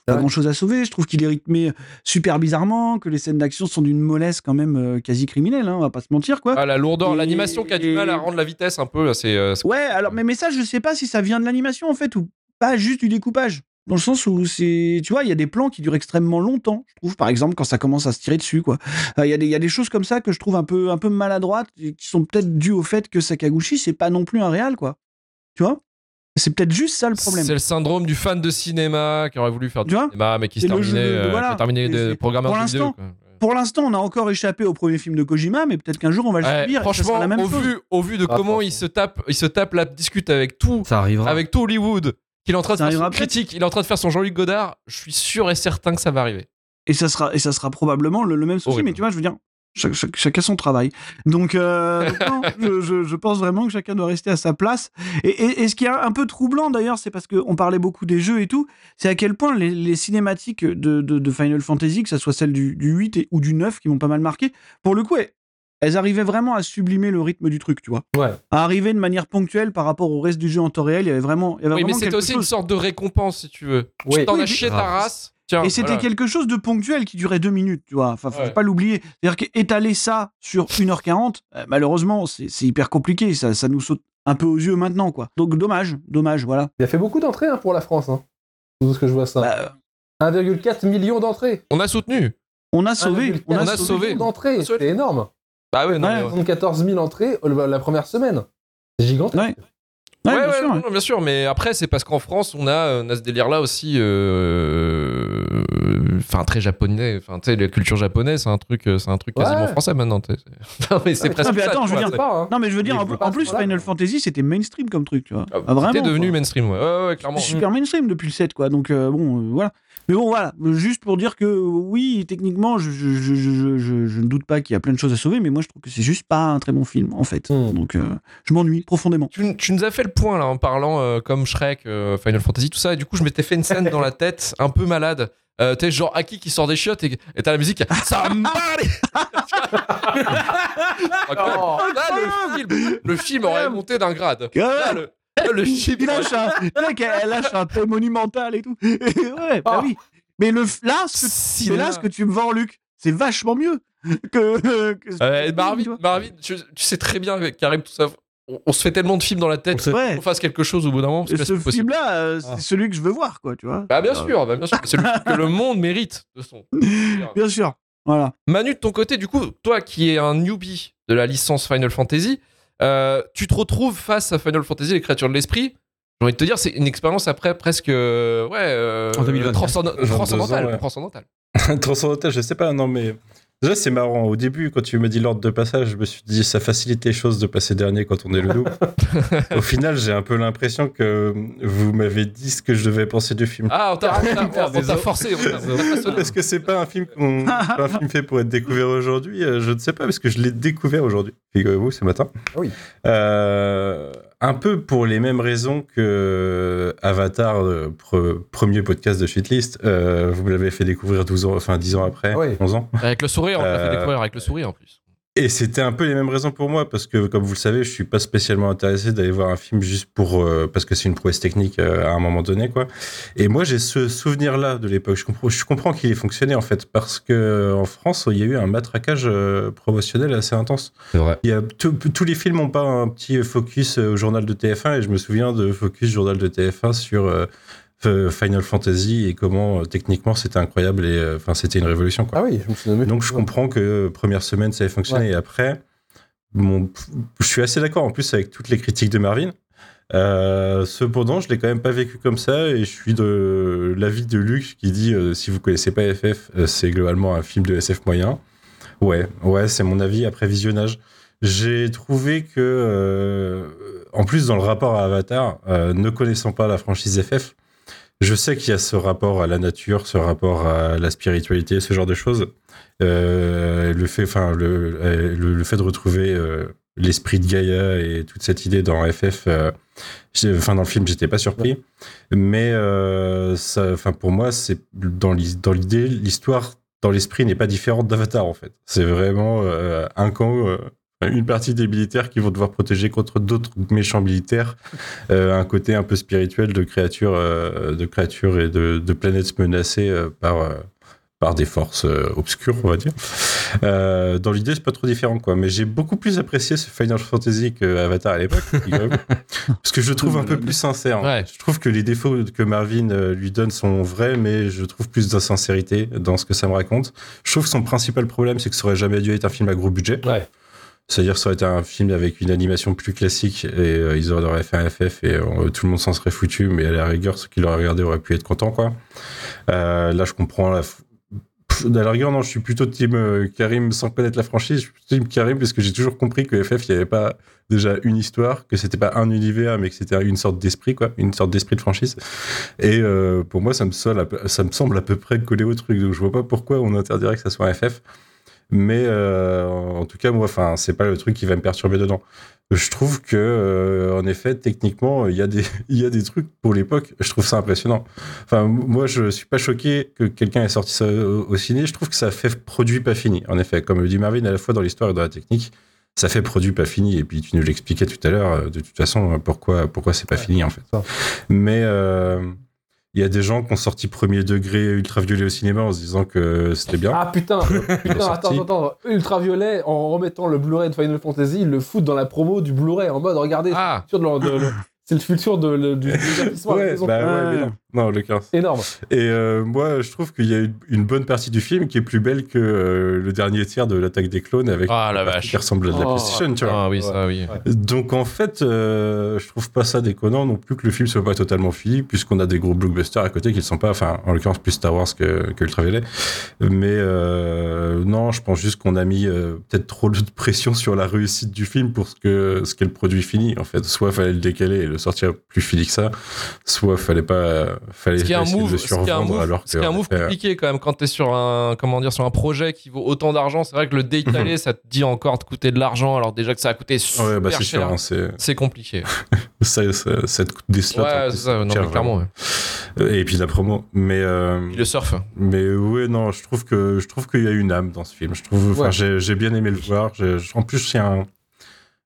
S2: Pas
S5: Ouais.
S2: grand-chose à sauver. Je trouve qu'il est rythmé super bizarrement, que les scènes d'action sont d'une mollesse quand même euh, quasi criminelle. Hein, on va pas se mentir, quoi.
S1: Ah, la lourdeur,
S2: Et-
S1: l'animation qui a du mal à rendre la vitesse un peu. C'est, euh,
S2: Ouais, alors, mais, mais ça, je sais pas si ça vient de l'animation, en fait, ou pas juste du découpage. Dans le sens où c'est. Tu vois, il y a des plans qui durent extrêmement longtemps, je trouve, par exemple, quand ça commence à se tirer dessus, quoi. Euh, Il y, a des- il y a des choses comme ça que je trouve un peu, un peu maladroites, et qui sont peut-être dues au fait que Sakaguchi, c'est pas non plus un réal, quoi. Tu vois? C'est peut-être juste ça le problème.
S1: C'est le syndrome du fan de cinéma qui aurait voulu faire du
S2: Tu vois
S1: cinéma, mais qui se terminait,
S2: de- de-
S1: euh,
S2: voilà.
S1: qui a terminé de
S2: c'est-
S1: programmeur
S2: pour
S1: de vidéo. quoi.
S2: Pour l'instant, on a encore échappé au premier film de Kojima, mais peut-être qu'un jour, on va le
S1: Ouais,
S2: subir. et ça sera
S1: franchement,
S2: la même
S1: au
S2: chose.
S1: vu, au vu de
S5: Ah,
S1: comment il se tape, il se tape la discute avec tout,
S3: Ça arrivera.
S1: avec tout Hollywood, qu'il est en train de faire son critique, il est en train de faire son Jean-Luc Godard. Je suis sûr et certain que ça va arriver.
S2: Et ça sera, et ça sera probablement le, le même souci,
S1: Horrible.
S2: mais tu vois, je veux dire, chaque- chaque- chacun son travail. Donc, euh, non, je, je- je pense vraiment que chacun doit rester à sa place. Et, et- et ce qui est un peu troublant d'ailleurs, c'est parce qu'on parlait beaucoup des jeux et tout, c'est à quel point les, les cinématiques de, de- de Final Fantasy, que ce soit celles du, du 8 et- ou du 9 qui m'ont pas mal marqué, pour le coup, elles, elles arrivaient vraiment à sublimer le rythme du truc, tu vois.
S5: Ouais.
S2: À arriver de manière ponctuelle par rapport au reste du jeu en temps réel, il y avait vraiment, il y avait
S1: Oui, mais
S2: vraiment
S1: c'était
S2: quelque
S1: aussi une sorte de récompense, si tu veux.
S5: Oui.
S1: Tu t'en
S2: Oui,
S1: chié ta race. Tiens,
S2: Et c'était
S1: voilà.
S2: quelque chose de ponctuel qui durait deux minutes, tu vois. Enfin, faut
S1: Ouais.
S2: pas l'oublier. C'est-à-dire qu'étaler ça sur 1h40, euh, malheureusement, c'est c'est hyper compliqué. Ça, ça nous saute un peu aux yeux maintenant, quoi. Donc, dommage, dommage, voilà.
S5: Il a fait beaucoup d'entrées hein, pour la France. Hein. Tout ce que je vois ça.
S2: Bah,
S5: 1,4 million d'entrées.
S1: On a soutenu.
S2: on a sauvé.
S5: 1,4
S2: On a, sauvé.
S5: d'entrées. C'est énorme.
S1: Bah ouais, non,
S2: Ouais.
S1: mais-
S5: 74 000 entrées euh, la première semaine. C'est gigantesque.
S2: Ouais. Ouais,
S1: Ouais,
S2: bien
S1: ouais,
S2: sûr.
S1: non,
S2: ouais.
S1: non, bien sûr, mais après, c'est parce qu'en France, on a, on a ce délire-là aussi, euh, enfin, très japonais. Enfin, tu sais, la culture japonaise, c'est un truc, euh, c'est un truc quasiment français maintenant. Non, mais c'est presque
S2: non, mais attends, je veux
S1: vois,
S2: dire,
S5: Pas, hein.
S2: Non, mais je veux dire,
S5: Mais
S2: en,
S5: veux
S2: plus,
S5: là
S2: Final Fantasy, c'était mainstream comme truc, tu vois.
S1: Ah,
S2: Ah, vraiment.
S1: C'était devenu
S2: quoi.
S1: mainstream, ouais, ouais, ouais, clairement.
S2: super mainstream depuis le 7 quoi donc euh, bon euh, voilà mais bon voilà juste pour dire que oui techniquement je, je, je, je, je- je ne doute pas qu'il y a plein de choses à sauver mais moi je trouve que c'est juste pas un très bon film en fait
S5: Hmm.
S2: donc euh, je m'ennuie profondément
S1: Tu, tu nous as fait le point là en parlant euh, comme Shrek, euh, Final Fantasy, tout ça, et du coup je m'étais fait une scène dans la tête un peu malade. Euh, t'es genre Aki qui sort des chiottes et et t'as la musique ça
S5: Oh.
S1: Là le film, le film aurait monté d'un grade. Là, le, là, le
S2: il lâche un, mec, elle lâche un thème monumental et tout ouais bah
S5: Ah.
S2: oui mais le là ce que,
S1: Si
S2: mais là ce que tu me vends Luc c'est vachement mieux que, que
S1: Euh, Marvin,
S2: tu.
S1: Marvin, tu, tu sais très bien avec Karim tout ça. On, on se fait tellement de films dans la tête.
S3: On se-
S2: Ouais.
S1: On fasse quelque chose au bout d'un moment. parce que
S2: ce
S1: c'est possible.
S2: film là c'est
S3: Ah.
S2: celui que je veux voir quoi tu vois
S1: Bah bien sûr, bah, bien sûr. C'est celui que le monde mérite de son.
S2: bien sûr voilà
S1: Manu, de ton côté, du coup, toi qui es un newbie de la licence Final Fantasy, euh, tu te retrouves face à Final Fantasy, les créatures de l'esprit. J'ai envie de te dire, c'est une expérience après presque. euh, ouais. euh,
S3: En 2024.
S1: transcend-
S4: 22 ans,
S1: transcendantale.
S4: ouais.
S1: transcendantale.
S4: Transcendantal, je sais pas, non, mais déjà, c'est marrant. Au début, quand tu m'as dit l'ordre de passage, je me suis dit, ça facilite les choses de passer dernier quand on est le loup. Au final, j'ai un peu l'impression que vous m'avez dit ce que je devais penser du film.
S1: Ah, on t'a forcé.
S4: Parce que c'est pas un film qu'on- pas un film fait pour être découvert aujourd'hui? euh, Je ne sais pas parce que je l'ai découvert aujourd'hui. Figurez-vous, ce matin.
S5: Oui.
S4: Euh, un peu pour les mêmes raisons que Avatar, le pre- premier podcast de Shitlist. euh, vous me l'avez fait découvrir 12 ans, enfin 10 ans après,
S5: Ah oui.
S4: 11 ans.
S1: Avec le sourire, on t'a fait
S4: Euh,
S1: découvrir avec le sourire en plus.
S4: Et c'était un peu les mêmes raisons pour moi, parce que, comme vous le savez, je suis pas spécialement intéressé d'aller voir un film juste pour, euh, parce que c'est une prouesse technique euh, à un moment donné, quoi. Et moi, j'ai ce souvenir-là de l'époque. Je comprends, je comprends qu'il ait fonctionné, en fait, parce que en France, il y a eu un matraquage euh, promotionnel assez intense.
S3: C'est vrai.
S4: Il y a tous les films n'ont pas un petit focus au journal de TF1, et je me souviens de focus journal de TF1 sur Final Fantasy et comment euh, techniquement c'était incroyable et euh, enfin c'était une révolution quoi.
S5: Ah oui, je me souviens.
S4: Donc je comprends que euh, première semaine ça ait fonctionné et après, bon, je suis assez d'accord en plus avec toutes les critiques de Marvin. Euh, cependant, je l'ai quand même pas vécu comme ça et je suis de l'avis de Luc qui dit euh, si vous connaissez pas FF, euh, c'est globalement un film de SF moyen. Ouais, ouais, c'est mon avis après visionnage. J'ai trouvé que, euh, en plus dans le rapport à Avatar, euh, ne connaissant pas la franchise FF, je sais qu'il y a ce rapport à la nature, ce rapport à la spiritualité, ce genre de choses. Euh, le fait, enfin, euh, le, le fait de retrouver euh, l'esprit de Gaïa et toute cette idée dans FF, enfin dans le film, j'étais pas surpris, mais ça, enfin pour moi, c'est dans l'idée, l'histoire dans l'esprit n'est pas différente d'Avatar en fait. C'est vraiment un camp. Une partie des militaires qui vont devoir protéger contre d'autres méchants militaires, euh, un côté un peu spirituel de créatures, euh, de créatures et de, de planètes menacées euh, par, par des forces obscures, on va dire. Euh, dans l'idée, c'est pas trop différent, quoi. Mais j'ai beaucoup plus apprécié ce Final Fantasy que Avatar à l'époque, parce que je le trouve un peu plus sincère.
S1: Ouais.
S4: Je trouve que les défauts que Marvin lui donne sont vrais, mais je trouve plus d'insincérité dans ce que ça me raconte. Je trouve que son principal problème, c'est que ça aurait jamais dû être un film à gros budget.
S5: Ouais.
S4: C'est-à-dire, ça aurait été un film avec une animation plus classique et euh, ils auraient fait un FF et euh, tout le monde s'en serait foutu, mais à la rigueur, ceux qui l'auraient regardé auraient pu être contents, quoi. Euh, là, je comprends À la rigueur, non, je suis plutôt team Karim sans connaître la franchise. Je suis team Karim parce que j'ai toujours compris que FF, il n'y avait pas déjà une histoire, que c'était pas un univers, mais que c'était une sorte d'esprit, quoi, une sorte d'esprit de franchise. Et pour moi, ça me, ça me semble à peu près collé au truc. Donc, je vois pas pourquoi on interdirait que ça soit un FF. Mais euh, en tout cas, moi, enfin, c'est pas le truc qui va me perturber dedans. Je trouve que, euh, en effet, techniquement, il y a des, il y a des trucs pour l'époque. Je trouve ça impressionnant. Enfin, moi, je suis pas choqué que quelqu'un ait sorti ça au, au ciné. Je trouve que ça fait produit pas fini. En effet, comme le dit Marvin, à la fois dans l'histoire et dans la technique, ça fait produit pas fini. Et puis, tu nous l'expliquais tout à l'heure. euh, De toute façon, pourquoi, pourquoi c'est pas fini en fait.
S5: ça.
S4: Mais euh, il y a des gens qui ont sorti premier degré ultraviolet au cinéma en se disant que c'était bien.
S5: Ah putain, putain, attends,
S4: sorti.
S5: attends, attends. Ultraviolet, en remettant le Blu-ray de Final Fantasy, ils le foutent dans la promo du Blu-ray en mode regardez,
S1: Ah.
S5: c'est le futur de le- c'est le futur de, le- du,
S4: Ouais, bah Ouais. mais non. Non, le cas.
S5: Énorme.
S4: Et euh, moi, je trouve qu'il y a une, une bonne partie du film qui est plus belle que euh, le dernier tiers de l'attaque des clones avec
S1: Ah, la vache.
S4: qui ressemble à de la
S5: Oh,
S4: PlayStation, tu vois.
S1: Ah oui, ça oui.
S4: Donc en fait, euh, je trouve pas ça déconnant non plus que le film soit pas totalement fini, puisqu'on a des gros blockbusters à côté qui ne sont pas, enfin en l'occurrence plus Star Wars que, que Ultraviolet. Mais euh, non, je pense juste qu'on a mis euh, peut-être trop de pression sur la réussite du film pour ce que ce qu'est le produit fini. En fait, soit fallait le décaler et le sortir plus fini que ça, soit fallait pas, fallait
S1: Ce qui est un move, ce qui est un
S4: survendre
S1: move,
S4: alors
S1: ce qui est un
S4: que,
S1: move
S4: euh,
S1: compliqué quand même quand t'es sur un comment dire sur un projet qui vaut autant d'argent. C'est vrai que le décaler, ça te dit encore de coûter de l'argent alors déjà que ça a coûté super
S4: Ouais, bah c'est
S1: cher.
S4: hein, c'est
S1: compliqué.
S4: ça, ça, ça te coûte des slots.
S1: ouais, ça. Non,
S4: cher,
S1: clairement. ouais.
S4: Et puis la promo, mais euh,
S1: Puis le surf.
S4: Mais ouais, non, je trouve que je trouve qu'il y a une âme dans ce film. Je trouve, j'ai bien aimé le voir. En plus, c'est un.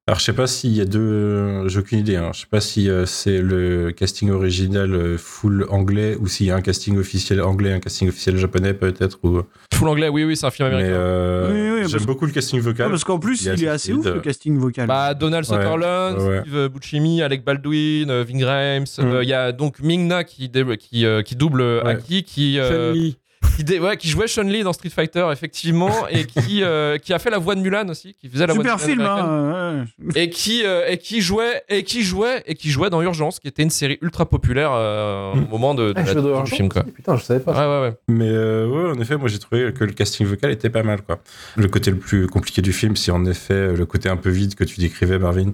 S4: Alors, je sais pas s'il y a deux. J'ai aucune idée. Hein. Je sais pas si euh, c'est le casting original euh, full anglais ou s'il y a un casting officiel anglais, un casting officiel japonais peut-être. Ou...
S1: Full anglais, oui, oui, c'est un film américain.
S4: euh,
S2: Oui, oui,
S4: j'aime
S2: parce-
S4: beaucoup le casting vocal.
S2: Ah, parce qu'en plus,
S4: Il est
S2: il est
S4: assez
S2: ouf le casting vocal.
S1: Bah, Donald Sutherland,
S4: ouais.
S1: Steve Buscemi, Alec Baldwin, euh, Ving Rhames. Il
S4: Mm.
S1: y a donc Ming-Na qui, dé- qui, euh, qui double euh,
S4: Ouais.
S1: Aki, qui, euh,
S3: Chun-Li.
S1: Qui, dé- ouais, qui jouait Chun-Li dans Street Fighter, effectivement, et qui, euh, qui a fait la voix de Mulan aussi, qui faisait la
S2: Super
S1: voix de
S2: film, hein. ouais.
S1: et qui euh, et qui jouait et qui jouait et qui jouait dans Urgence qui était une série ultra populaire euh, au moment de, de
S5: Ah,
S1: la du film quoi.
S5: Putain, je savais pas.
S1: Ouais ouais ouais.
S4: Mais euh, ouais, en effet, moi j'ai trouvé que le casting vocal était pas mal. Quoi. Le côté le plus compliqué du film, c'est en effet le côté un peu vide que tu décrivais, Marvin.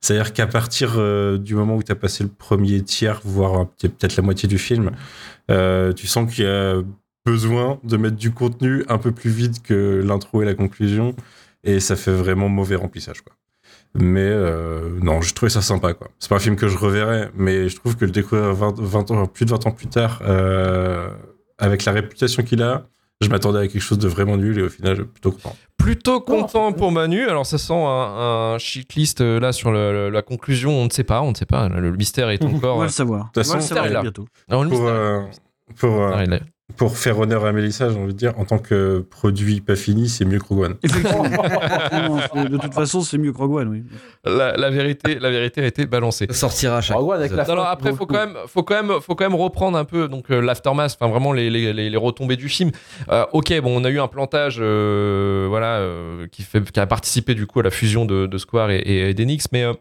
S4: C'est-à-dire qu'à partir euh, du moment où tu as passé le premier tiers, voire peut-être la moitié du film, euh, tu sens qu'il y a besoin de mettre du contenu un peu plus vide que l'intro et la conclusion. Et ça fait vraiment mauvais remplissage. Quoi. Mais euh, non, je trouvais ça sympa. quoi. C'est pas un film que je reverrai, mais je trouve que le découvrir 20, 20 ans, plus de 20 ans plus tard, euh, avec la réputation qu'il a, je m'attendais à quelque chose de vraiment nul et au final, plutôt content.
S1: Plutôt content pour Manu. Alors ça sent un, un shitlist euh, là sur le- le- la conclusion. On ne sait pas, on ne sait pas. Le mystère est
S2: On
S1: encore.
S2: va le savoir.
S4: toute
S2: On va le
S4: façon,
S2: savoir
S1: là.
S2: bientôt.
S1: Le
S4: Pour,
S1: mystère.
S4: euh, pour, euh,
S1: Ah,
S4: pour faire honneur à Mélissa, j'ai envie de dire, en tant que produit pas fini, c'est mieux que Rogue One.
S2: Effectivement. De toute façon, c'est mieux que Rogue One, oui.
S1: La, la vérité, la vérité a été balancée.
S3: Ça sortira à chaque
S5: Rogue One avec la fin,
S1: après, faut quand même, faut quand même, faut quand même reprendre un peu donc euh, l'aftermath, enfin vraiment les, les, les, les retombées du film. Euh, ok, bon, on a eu un plantage, euh, voilà, euh, qui fait, qui a participé du coup à la fusion de, de Square et, et, et d'Enix, mais euh,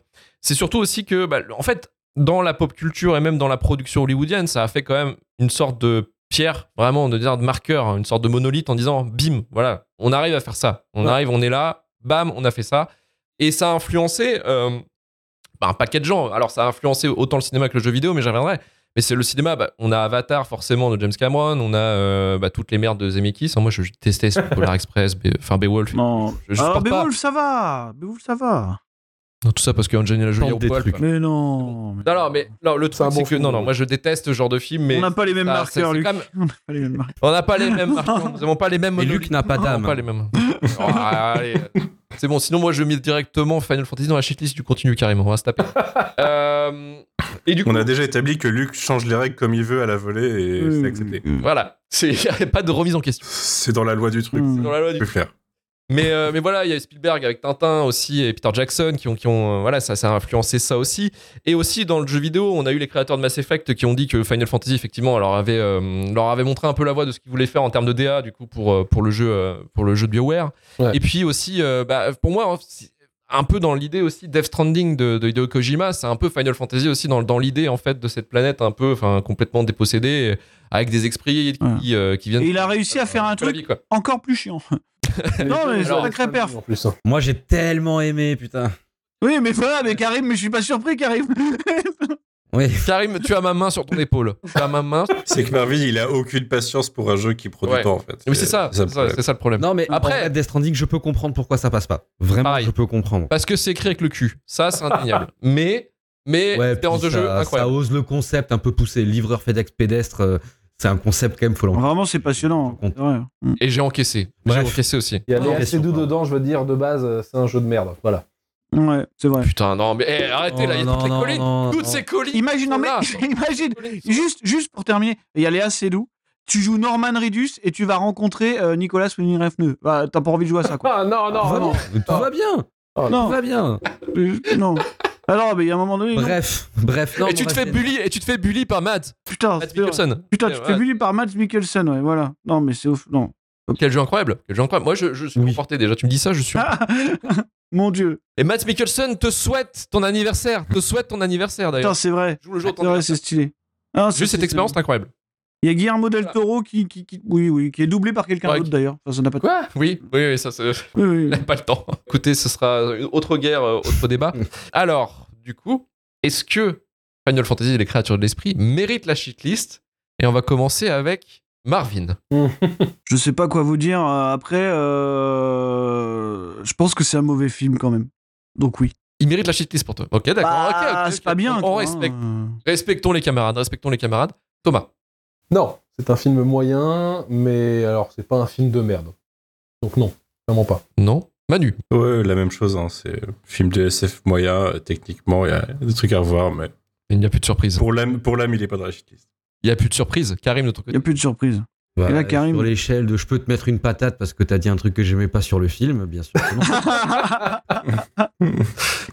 S1: c'est surtout aussi que, bah, en fait, dans la pop culture et même dans la production hollywoodienne, ça a fait quand même une sorte de pierre, vraiment, de dire de marqueur, une sorte de monolithe en disant, bim, voilà, on arrive à faire ça, on
S5: Ouais.
S1: arrive, on est là, bam, on a fait ça, et ça a influencé. euh, bah, un paquet de gens. Alors, ça a influencé autant le cinéma que le jeu vidéo, mais j'y reviendrai. Mais c'est le cinéma. bah, on a Avatar, forcément, de James Cameron. On a euh, bah, toutes les merdes de Zemeckis. Moi, je, je détestais ce Polar Express, Be- enfin Beowulf.
S2: Non.
S1: Je, je
S2: Ah. Beowulf, ça va. Beowulf, ça va.
S1: Non, tout ça parce qu'Angelina Jolie au
S3: des
S1: poil.
S3: trucs.
S2: Mais non.
S1: Non, non, mais non, le truc, c'est
S5: bon
S1: que
S5: film,
S1: non, non, moi je déteste ce genre de film, mais
S2: On n'a pas les mêmes
S1: ça,
S2: marqueurs,
S1: c'est- c'est
S2: Luc.
S1: même-
S2: On n'a pas les mêmes marqueurs.
S1: on n'a pas les mêmes marqueurs, nous n'avons pas les mêmes
S3: Et Luc n'a pas d'âme.
S1: pas les mêmes. Oh, allez. C'est bon, sinon moi je mets directement Final Fantasy dans la shitlist du continu carrément, on va se taper. Euh, et du coup,
S4: On a déjà établi que Luc change les règles comme il veut à la volée et
S2: Euh,
S4: c'est accepté.
S1: voilà, il n'y a pas de remise en question.
S4: C'est dans la loi du truc.
S2: Mm.
S1: C'est dans la loi du
S4: Tu peux faire.
S1: Mais, euh, mais voilà, il y a Spielberg avec Tintin aussi et Peter Jackson qui ont, qui ont euh, voilà, ça, ça a influencé ça aussi. Et aussi dans le jeu vidéo, on a eu les créateurs de Mass Effect qui ont dit que Final Fantasy effectivement leur avait, euh, leur avait montré un peu la voie de ce qu'ils voulaient faire en termes de DA du coup pour, pour le jeu, pour le jeu de Bioware.
S5: Ouais.
S1: Et puis aussi, bah, pour moi, hein, un peu dans l'idée aussi Death Stranding de, de Hideo Kojima, c'est un peu Final Fantasy aussi dans, dans l'idée en fait de cette planète un peu, enfin complètement dépossédée avec des esprits qui, euh, qui viennent.
S2: Et il a réussi à faire un truc
S1: vie,
S2: encore plus chiant. Non, mais c'est un sacré perf.
S5: En plus, hein.
S3: Moi, j'ai tellement aimé, putain.
S2: Oui, mais voilà, mais Karim, mais je suis pas surpris, Karim.
S3: Oui.
S1: Karim, tu as ma main sur ton épaule. Tu as ma main.
S4: C'est que Marvin, il a aucune patience pour un jeu qui prend
S1: Ouais.
S4: du temps en fait.
S1: Oui, c'est ça,
S4: le
S1: c'est ça,
S4: problème.
S1: c'est ça le problème.
S3: Non, mais
S1: Après-
S3: après, Death Stranding, je peux comprendre pourquoi ça passe pas. Vraiment,
S1: Pareil.
S3: je peux comprendre.
S1: Parce que c'est écrit avec le cul. Ça, c'est indéniable. mais, mais,
S3: Ouais,
S1: expérience de jeu
S3: ça,
S1: incroyable.
S3: Ça ose le concept un peu poussé. Livreur FedEx pédestre, euh, c'est un concept quand même, faut
S2: Vraiment, c'est passionnant. Mm.
S1: Et j'ai encaissé. J'ai
S3: Bref.
S1: encaissé aussi.
S5: Il y a les
S3: question,
S5: AC2
S3: pardon.
S5: dedans, je veux dire, de base, euh, c'est un jeu de merde. Voilà.
S2: Ouais, c'est vrai.
S1: Putain, non, mais eh, arrêtez là, il y a
S3: Non,
S1: toutes les
S3: non,
S1: collines.
S3: non,
S1: toutes
S3: non.
S1: ces collines.
S2: Imagine, non, mais imagine, juste, juste pour terminer, il y a Léa Seydoux, tu joues Norman Reedus et tu vas rencontrer euh, Nicolas Winding Refn. Bah, t'as pas envie de jouer à ça, quoi.
S5: Ah non, non,
S2: Vraiment.
S5: non.
S3: Tout va bien.
S5: Oh,
S2: Non.
S3: Tout va bien.
S2: Non. Alors, mais il y a un moment donné. non.
S3: Bref, bref. Non,
S1: et tu te fais bully, et tu te fais bully par Matt,
S2: Putain,
S1: Matt. Mikkelsen.
S2: Putain, tu te fais bully par Matt Mikkelsen, ouais, voilà. Non, mais c'est ouf. Non.
S1: Quel jeu incroyable. Quel jeu incroyable. Moi, je, je suis
S3: Oui.
S1: conforté déjà. Tu me dis ça, je suis.
S2: Mon dieu.
S1: Et Matt Mikkelsen te souhaite ton anniversaire. Te souhaite ton anniversaire
S2: Putain,
S1: d'ailleurs.
S2: c'est vrai.
S1: Joue le jour de ton
S2: C'est vrai,
S1: anniversaire.
S2: c'est stylé. Ah, c'est-
S1: Juste cette expérience, c'est incroyable.
S2: Il y a Guillermo del Toro qui, qui, qui- oui, oui, qui est doublé par quelqu'un
S1: Ouais,
S2: d'autre
S1: qui-
S2: d'ailleurs. Enfin, ça n'a pas de.
S1: Quoi Oui, oui, oui, ça, c'est.
S2: Oui,
S1: n'a pas le temps. Écoutez, ce sera une autre guerre, euh, autre débat. Alors, du coup, est-ce que Final Fantasy et les créatures de l'esprit méritent la shitlist? Et on va commencer avec Marvin.
S2: Je sais pas quoi vous dire. euh, Après, euh, je pense que c'est un mauvais film quand même. Donc oui.
S1: Il mérite la shitlist pour toi. Ok, d'accord.
S2: Bah, c'est pas bien.
S1: On, respecte.
S2: hein.
S1: Respectons les camarades. Respectons les camarades. Thomas.
S5: Non, c'est un film moyen, mais alors, c'est pas un film de merde. Donc non, vraiment pas.
S1: Non. Manu.
S4: Ouais, la même chose. hein, C'est un film de SF moyen. euh, Techniquement, il y a des trucs à revoir, mais
S1: Il n'y a plus de surprise.
S4: pour l'âme, pour l'âme, il est pas dans la shitlist.
S1: Il n'y a plus de surprise. Karim de ton
S2: Il
S1: côté.
S2: n'y a plus de surprise.
S3: Bah,
S2: Et là, Karim-
S3: Sur l'échelle de je peux te mettre une patate parce que t'as dit un truc que j'aimais pas sur le film, bien sûr.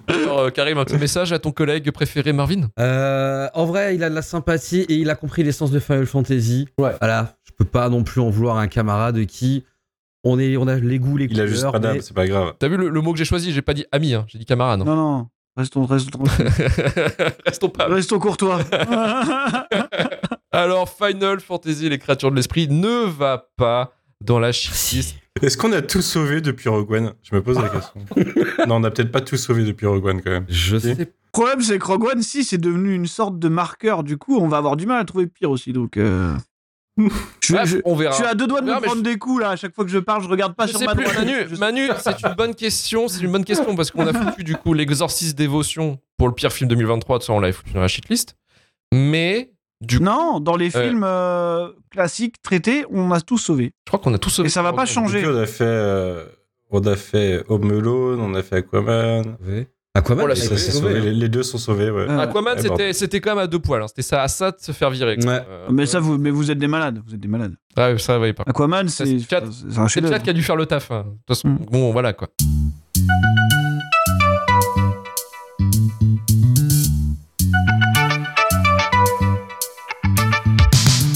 S1: Alors, euh, Karim, un petit message à ton collègue préféré Marvin?
S3: Euh, en vrai, il a de la sympathie et il a compris l'essence de Final Fantasy.
S5: Ouais.
S3: Voilà, je peux pas non plus en vouloir à un camarade qui on est, on a les goûts, les
S4: Il a juste
S3: couleurs,
S4: pas d'âme,
S3: mais-
S4: c'est pas grave.
S1: T'as vu le, le mot que j'ai choisi? J'ai pas dit ami, hein, j'ai dit camarade.
S2: non, non. Restons, restons,
S1: Restons pas.
S2: restons courtois.
S1: Alors, Final Fantasy, les créatures de l'esprit, ne va pas dans la shitlist.
S4: Est-ce qu'on a tout sauvé depuis Rogue One? Je me pose la question. non, on a peut-être pas tout sauvé depuis Rogue One quand même.
S3: Je sais
S2: Le problème, c'est que Rogue One, si, c'est devenu une sorte de marqueur. Du coup, on va avoir du mal à trouver pire aussi. Donc, euh, je,
S1: Bref,
S2: je-
S1: on verra.
S2: je suis à deux doigts de me prendre des coups là. À chaque fois que je parle, je regarde pas
S1: Je
S2: sur ma
S1: plus,
S2: droite.
S1: Manu, c'est une bonne question, c'est une bonne question parce qu'on a foutu du coup l'exorciste dévotion pour le pire film 2023, ça on l'avait foutu dans la shitlist. Mais du coup,
S2: Non, dans les
S1: Ouais.
S2: films euh, classiques traités, on a tout sauvé.
S1: je crois qu'on a tous sauvé.
S2: Et ça va pas changer.
S4: On a fait, euh, on a fait Home Alone, on a fait Aquaman.
S3: Ouais. Aquaman,
S1: On
S4: Ça,
S3: sauvé.
S4: Les, les deux sont sauvés, ouais.
S2: Ah.
S1: Aquaman,
S4: Eh,
S1: c'était, c'était quand même à deux poils. hein. C'était ça à ça de se faire virer. quoi.
S3: Ouais.
S1: Euh,
S2: Mais ça, vous, mais vous êtes des malades. Vous êtes des malades.
S1: ouais, ça, ouais, pas.
S2: Aquaman, c'est
S1: c'est Chad-
S2: c'est un
S1: C'est qui a dû faire le taf. hein. De toute façon,
S2: Mm.
S1: bon, voilà quoi.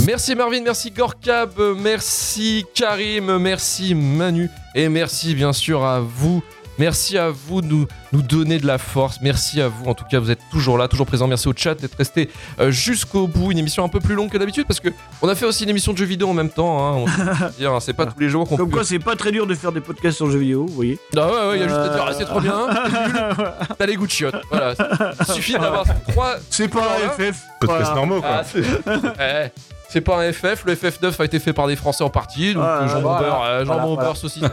S1: Merci Marvin, merci Gorkab, merci Karim, merci Manu et merci bien sûr à vous. Merci à vous de nous, nous donner de la force. Merci à vous. En tout cas, vous êtes toujours là, toujours présent. Merci au chat d'être resté euh, jusqu'au bout. Une émission un peu plus longue que d'habitude parce que on a fait aussi une émission de jeux vidéo en même temps. hein. Hein, c'est pas tous les jours qu'on
S2: Comme
S1: peut.
S2: quoi, c'est pas très dur de faire des podcasts sur jeux vidéo, vous voyez.
S1: Ah ouais, ouais, il y a juste à
S2: Euh,
S1: dire, ah, c'est trop bien, t'as les goûts de chiottes. Voilà, il suffit d'avoir trois.
S2: C'est pas un. FF.
S4: Podcast
S2: Voilà.
S4: normaux, quoi.
S1: Ah, c'est pas un FF, le FF9 a été fait par des Français en partie, donc
S2: Ah,
S1: euh, jambon
S5: voilà.
S1: beurre, euh, jambon
S5: Voilà,
S1: beurre, saucisson,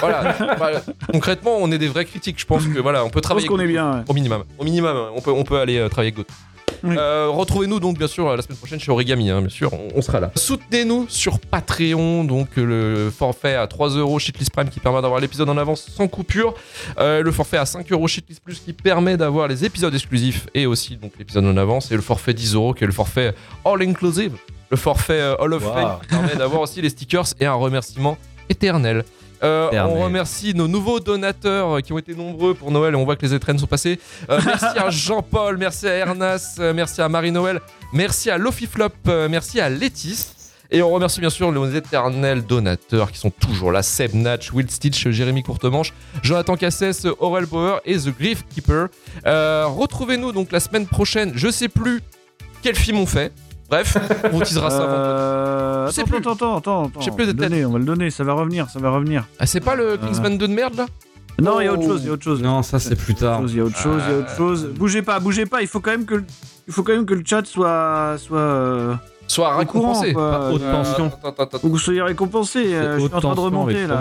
S1: voilà. Voilà. Concrètement, on est des vrais critiques. Je pense que voilà, on peut
S2: Je pense
S1: travailler.
S2: qu'on est
S1: avec
S2: bien. ouais.
S1: Au minimum, au minimum, on peut, on peut aller euh, travailler avec d'autres.
S2: Oui.
S1: Euh, Retrouvez-nous donc bien sûr la semaine prochaine chez Origami, hein, bien sûr, on, on sera là. Soutenez-nous sur Patreon, donc euh, le forfait à 3 euros Shitlist Prime qui permet d'avoir l'épisode en avance sans coupure, Euh, le forfait à 5 euros Shitlist Plus qui permet d'avoir les épisodes exclusifs et aussi donc l'épisode en avance, et le forfait 10 euros qui est le forfait All Inclusive, le forfait euh, Hall of
S5: Wow.
S1: Fame qui permet d'avoir aussi les stickers et un remerciement éternel. Euh, on remercie nos nouveaux donateurs euh, qui ont été nombreux pour Noël et on voit que les étrennes sont passées. Euh, merci à Jean-Paul, merci à Ernas, merci à Marie-Noël, merci à Lofiflop, merci à Létis. Et on remercie bien sûr nos éternels donateurs qui sont toujours là Seb Natch, Will Stitch, Jérémy Courtemanche, Jonathan Cassès, Aurel Bauer et The Grief Keeper. Euh, Retrouvez-nous donc la semaine prochaine. Je sais plus quel film on fait. Bref, on teasera ça. avant.
S2: Euh, attends,
S1: plus.
S2: attends, attends, attends, attends.
S1: Je sais plus
S2: on va
S1: de
S2: le
S1: tête.
S2: donner, on va le donner, ça va revenir, ça va revenir.
S1: Ah, c'est pas le Kingsman 2 de merde là?
S2: Non, il y a
S1: Oh.
S2: autre chose, il y a autre chose.
S3: Non, ça c'est plus tard.
S2: Il y a autre chose, il y a autre chose. Bougez pas, bougez pas. Il faut quand même que, le- il faut quand même que le chat soit, soit, euh,
S1: Soit
S2: courant,
S1: récompensé.
S3: haute
S2: Euh,
S3: tension.
S1: Attends, attends,
S2: vous soyez récompensé. euh, je suis en train de remonter là.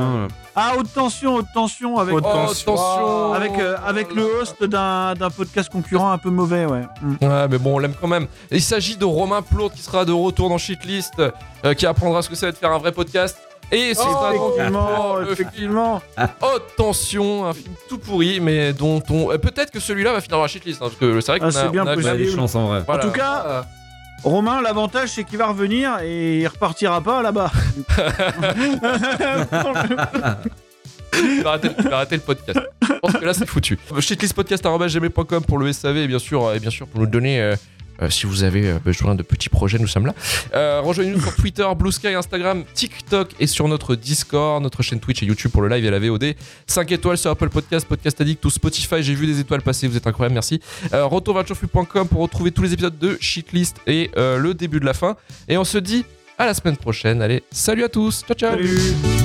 S2: Ah, haute tension, haute tension avec,
S4: Haute
S1: Oh,
S4: tension.
S2: avec, euh, avec le host d'un d'un podcast concurrent un peu mauvais, ouais. Mm.
S1: Ouais, mais bon, on l'aime quand même. Il s'agit de Romain Plot qui sera de retour dans Shitlist, euh, qui apprendra ce que ça va être faire un vrai podcast. Et c'est sera donc
S2: Effectivement,
S1: le film
S2: effectivement.
S1: Haute Tension, un film tout pourri, mais dont on. euh, Peut-être que celui-là va finir dans la Shitlist, hein, parce que c'est vrai qu'on
S2: Ah,
S1: a,
S2: c'est bien
S1: on a-
S3: Il a des
S2: possible.
S3: chances en vrai.
S1: Voilà.
S2: En tout cas,
S1: Euh,
S2: Romain, l'avantage c'est qu'il va revenir et il repartira pas là-bas.
S1: il va arrêter, il va arrêter le podcast. Je pense que là, c'est foutu. Shitlistpodcast.gmail.com pour le SAV et bien sûr, euh, et bien sûr pour nous donner. euh, si vous avez euh, besoin de petits projets, nous sommes là. Euh, Rejoignez-nous sur Twitter, Blue Sky, Instagram, TikTok et sur notre Discord, notre chaîne Twitch et YouTube pour le live et la VOD. 5 étoiles sur Apple Podcast, Podcast Addict ou Spotify. J'ai vu des étoiles passer, vous êtes incroyables, merci. Euh, retour pour retrouver tous les épisodes de Shitlist et euh, le début de la fin. Et on se dit à la semaine prochaine. Allez, salut à tous. Ciao, ciao.